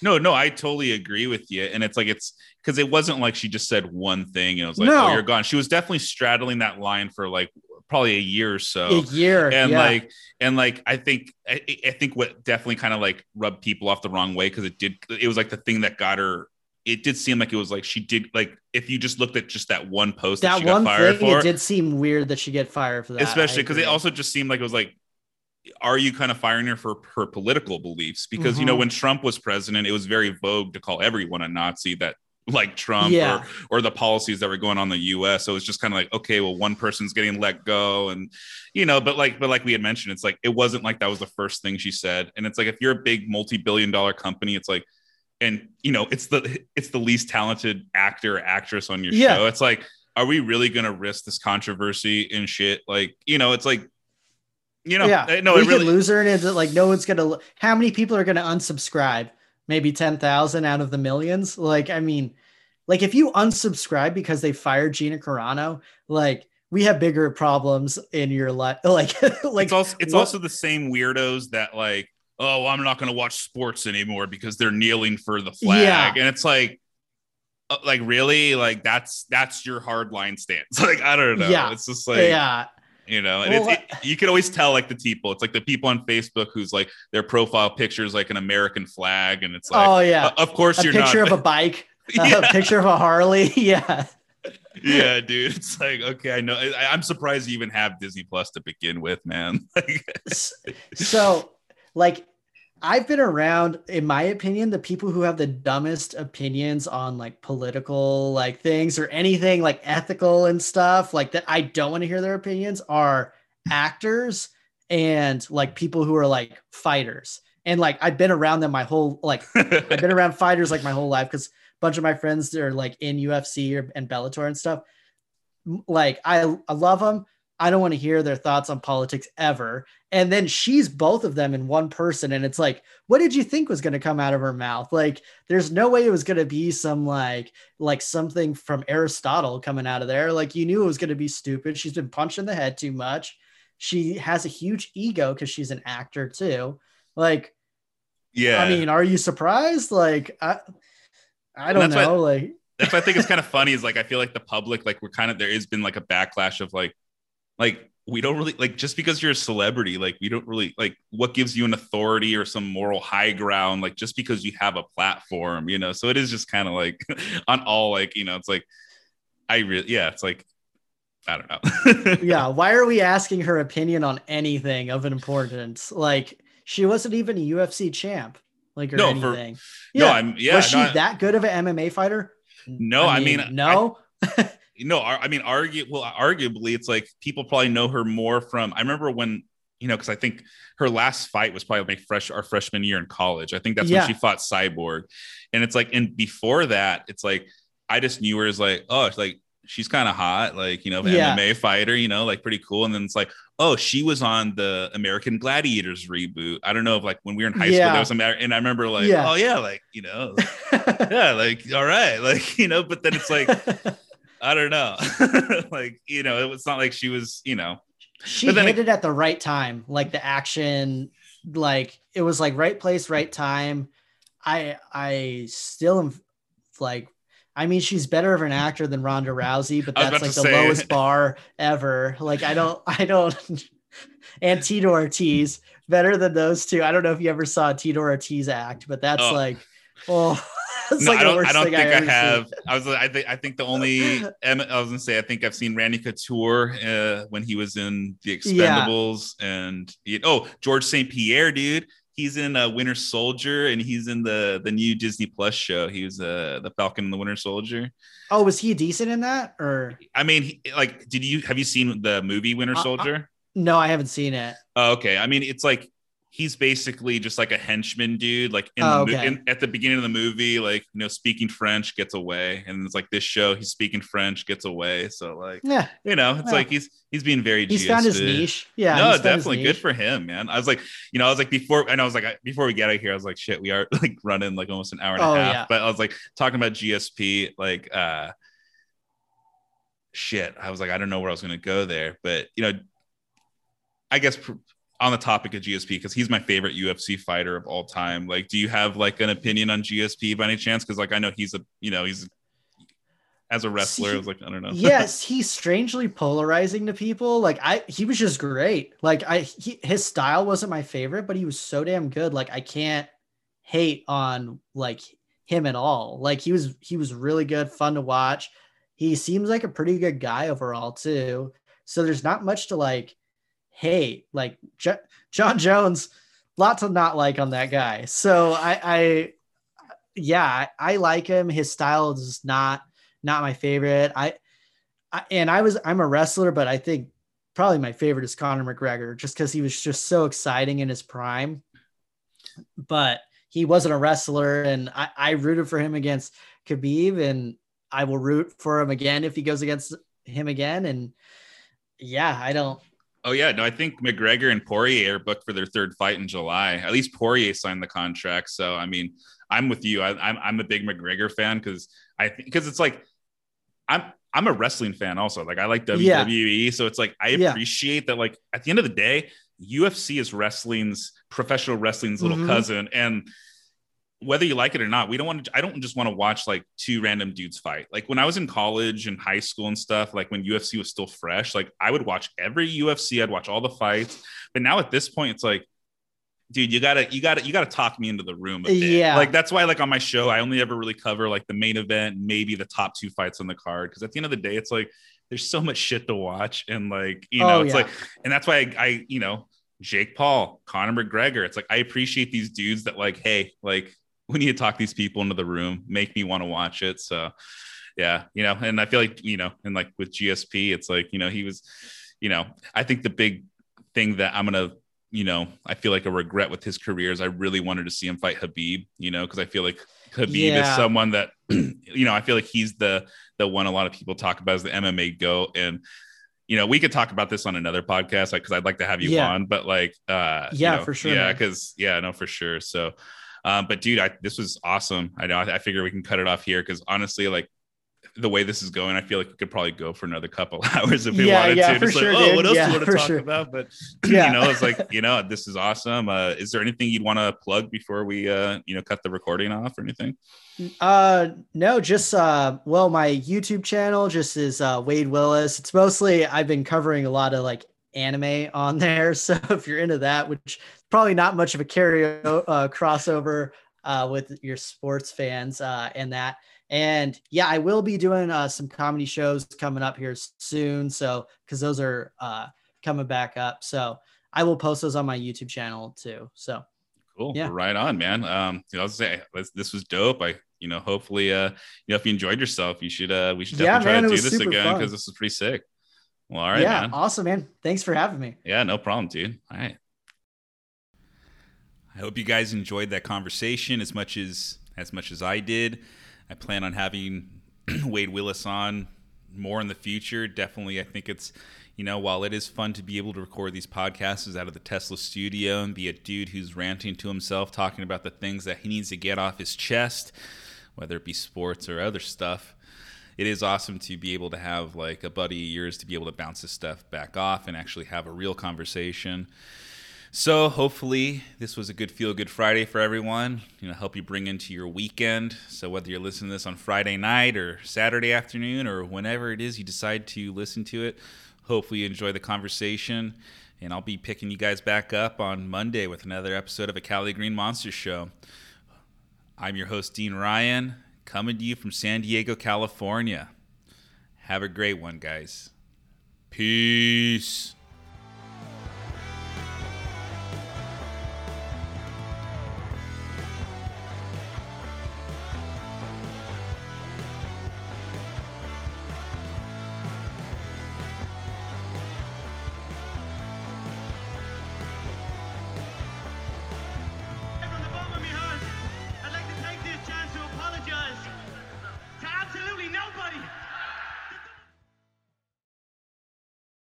No, no, I totally agree with you. And it's like it's because it wasn't like she just said one thing and it was like, no. oh, you're gone. She was definitely straddling that line for like probably a year or so. A year. And yeah. like, and like I think I, I think what definitely kind of like rubbed people off the wrong way because it did it was like the thing that got her it did seem like it was like she did like if you just looked at just that one post that, that one thing, for, it did seem weird that she get fired for that. Especially because it also just seemed like it was like are you kind of firing her for her political beliefs? Because mm-hmm. you know, mm-hmm. when Trump was president, it was very vogue to call everyone a Nazi that like Trump yeah. or, or the policies that were going on in the US. So it's just kind of like, okay, well, one person's getting let go. And you know, but like, but like we had mentioned, it's like it wasn't like that was the first thing she said. And it's like if you're a big multi-billion dollar company, it's like, and you know, it's the it's the least talented actor actress on your yeah. show. It's like, are we really gonna risk this controversy and shit? Like, you know, it's like you know, yeah, eh, no, we it really lose her, and it's like no one's gonna. How many people are gonna unsubscribe? Maybe ten thousand out of the millions. Like, I mean, like if you unsubscribe because they fired Gina Carano, like we have bigger problems in your life. *laughs* Like, like it's also it's also the same weirdos that like, oh, I'm not gonna watch sports anymore because they're kneeling for the flag, yeah. and it's like. Uh, like really like that's that's your hard line stance *laughs* like i don't know yeah it's just like yeah you know and well, it, you can always tell like the people. It's like the people on facebook who's like their profile picture is like an american flag and it's like oh yeah. of course a you're not a picture not of a bike. *laughs* *laughs* Yeah. a picture of a harley. *laughs* Yeah. Yeah dude. It's like okay i know I, i'm surprised you even have disney plus to begin with man. So like I've been around, in my opinion, the people who have the dumbest opinions on like political like things or anything like ethical and stuff like that. I don't want to hear their opinions are actors and like people who are like fighters. And like I've been around them my whole like I've been around fighters like my whole life because a bunch of my friends are like in UFC or, and Bellator and stuff. Like I, I love them I don't want to hear their thoughts on politics ever. And then she's both of them in one person. And it's like, what did you think was going to come out of her mouth? Like, there's no way it was going to be some like, like something from Aristotle coming out of there. Like, you knew it was going to be stupid. She's been punched in the head too much. She has a huge ego because she's an actor too. Like, yeah. I mean, are you surprised? Like, I, I don't know. Like, that's what I think it's kind of funny is like, I feel like the public, like, we're kind of, there has been like a backlash of like, like we don't really like just because you're a celebrity like we don't really like what gives you an authority or some moral high ground like just because you have a platform you know? So it is just kind of like *laughs* on all like you know it's like i really yeah it's like i don't know. *laughs* Yeah why are we asking her opinion on anything of importance? Like she wasn't even a ufc champ like or no, anything. For, yeah. no i'm yeah was she no, that good of an mma fighter? No i mean, I mean no I, *laughs* no, I mean, argue well, arguably, it's like people probably know her more from. I remember when you know, because I think her last fight was probably my fresh our freshman year in college. I think that's yeah. when she fought Cyborg, and it's like, and before that, it's like I just knew her as like, oh, like she's kind of hot, like you know, yeah. MMA fighter, you know, like pretty cool. And then it's like, oh, she was on the American Gladiators reboot. I don't know if like when we were in high yeah. school, there was some, and I remember like, yeah. oh yeah, like you know, *laughs* yeah, like all right, like *laughs* you know, but then it's like. *laughs* I don't know. *laughs* like, you know, it was not like she was, you know. She hit it, it at the right time. Like the action, like it was like right place, right time. I I still am like I mean, she's better of an actor than Ronda Rousey, but that's like the say. lowest bar ever. Like, I don't, I don't. *laughs* and Tito Ortiz, better than those two. I don't know if you ever saw Tito Ortiz act, but that's oh. like, oh, no, like I don't, I don't think I, I have. Seen. I was, I think, I think the only, I was gonna say, I think I've seen Randy Couture uh, when he was in The Expendables, yeah. and oh, George St. Pierre, dude, he's in uh, Winter Soldier, and he's in the the new Disney Plus show. He was uh, the Falcon and the Winter Soldier. Oh, was he decent in that? Or I mean, he, like, did you have you seen the movie Winter uh, uh, Soldier? Uh, no, I haven't seen it. Oh, okay. I mean, it's like he's basically just like a henchman dude like in oh, the okay. in, at the beginning of the movie like you know speaking french gets away and it's like this show he's speaking french gets away so like yeah you know it's yeah. like he's he's being very he's found his niche yeah no definitely good for him man i was like you know i was like before and i was like before we get out here i was like shit we are *laughs* like running like almost an hour and oh, a half yeah. but i was like talking about gsp like uh shit i was like i don't know where i was going to go there but you know I guess on the topic of GSP because he's my favorite UFC fighter of all time. Like, do you have like an opinion on GSP by any chance? Because like I know he's a you know he's as a wrestler. See, I was like I don't know. *laughs* yes, he's strangely polarizing to people. Like I he was just great. Like I he, his style wasn't my favorite, but he was so damn good. Like I can't hate on like him at all. Like he was he was really good, fun to watch. He seems like a pretty good guy overall too. So there's not much to like hey, like J- Jon Jones, lots to not like on that guy. So I, I yeah, I, I, like him. His style is not not my favorite. I, I and I was I'm a wrestler, but I think probably my favorite is Conor McGregor, just because he was just so exciting in his prime. But he wasn't a wrestler, and I, I rooted for him against Khabib, and I will root for him again if he goes against him again. And yeah, I don't Oh yeah, no, I think McGregor and Poirier are booked for their third fight in July. At least Poirier signed the contract, so I mean, I'm with you. I, am I'm, I'm a big McGregor fan because I think because it's like I'm I'm a wrestling fan also. Like I like WWE, yeah. so it's like I appreciate yeah. that. Like at the end of the day, UFC is wrestling's professional wrestling's little mm-hmm. cousin, and whether you like it or not, we don't want to, I don't just want to watch like two random dudes fight. Like when I was in college and high school and stuff, like when UFC was still fresh, like I would watch every UFC, I'd watch all the fights. But now at this point, it's like, dude, you gotta, you gotta, you gotta talk me into the room. Yeah. Like that's why, like on my show, I only ever really cover like the main event, maybe the top two fights on the card. Cause at the end of the day, it's like, there's so much shit to watch. And like, you oh, know, oh, it's yeah. like, and that's why I, I, you know, Jake Paul, Conor McGregor. It's like I appreciate these dudes that like, hey, like we need to talk these people into the room, make me want to watch it. So yeah, you know, and I feel like, you know, and like with GSP, it's like, you know, he was, you know, I think the big thing that I'm gonna, you know, I feel like a regret with his career is I really wanted to see him fight Khabib, you know, because I feel like Khabib yeah. is someone that, *clears throat* you know, I feel like he's the the one a lot of people talk about as the MMA go. And you know, we could talk about this on another podcast, like because I'd like to have you yeah. on, but like, uh, yeah, you know, for sure, yeah, because yeah, no, for sure. So, um, but dude, I, this was awesome. I know. I, I figure we can cut it off here because honestly, like the way this is going, I feel like we could probably go for another couple *laughs* hours if we yeah, wanted yeah, to. For Just sure, like, oh, what else yeah, do you want to talk sure. about? But *clears throat* yeah. you know, it's like, you know, this is awesome. Uh, is there anything you'd want to plug before we uh, you know, cut the recording off or anything? Uh no, just uh well, my YouTube channel just is uh Wade Willis. It's mostly I've been covering a lot of like anime on *laughs* there. So if you're into that, which probably not much of a carry uh, crossover uh, with your sports fans uh, and that. And yeah, I will be doing uh, some comedy shows coming up here soon. So, because those are uh, coming back up. So, I will post those on my YouTube channel too. So, cool. Yeah. Right on, man. Um, you know, I'll say this was dope. I, you know, hopefully, uh, you know, if you enjoyed yourself, you should, uh, we should definitely yeah, man, try to do this again because this is pretty sick. Well, all right, yeah, man. awesome, man. Thanks for having me. Yeah, no problem, dude. All right. I hope you guys enjoyed that conversation as much as as much as I did. I plan on having *clears throat* Wade Willis on more in the future. Definitely, I think it's you know while it is fun to be able to record these podcasts out of the Tesla studio and be a dude who's ranting to himself, talking about the things that he needs to get off his chest, whether it be sports or other stuff. It is awesome to be able to have like a buddy of yours to be able to bounce this stuff back off and actually have a real conversation. So hopefully this was a good feel good Friday for everyone. You know, help you bring into your weekend. So whether you're listening to this on Friday night or Saturday afternoon or whenever it is you decide to listen to it, hopefully you enjoy the conversation. And I'll be picking you guys back up on Monday with another episode of a Cali Green Monster Show. I'm your host, Dean Ryan, coming to you from San Diego, California. Have a great one, guys. Peace.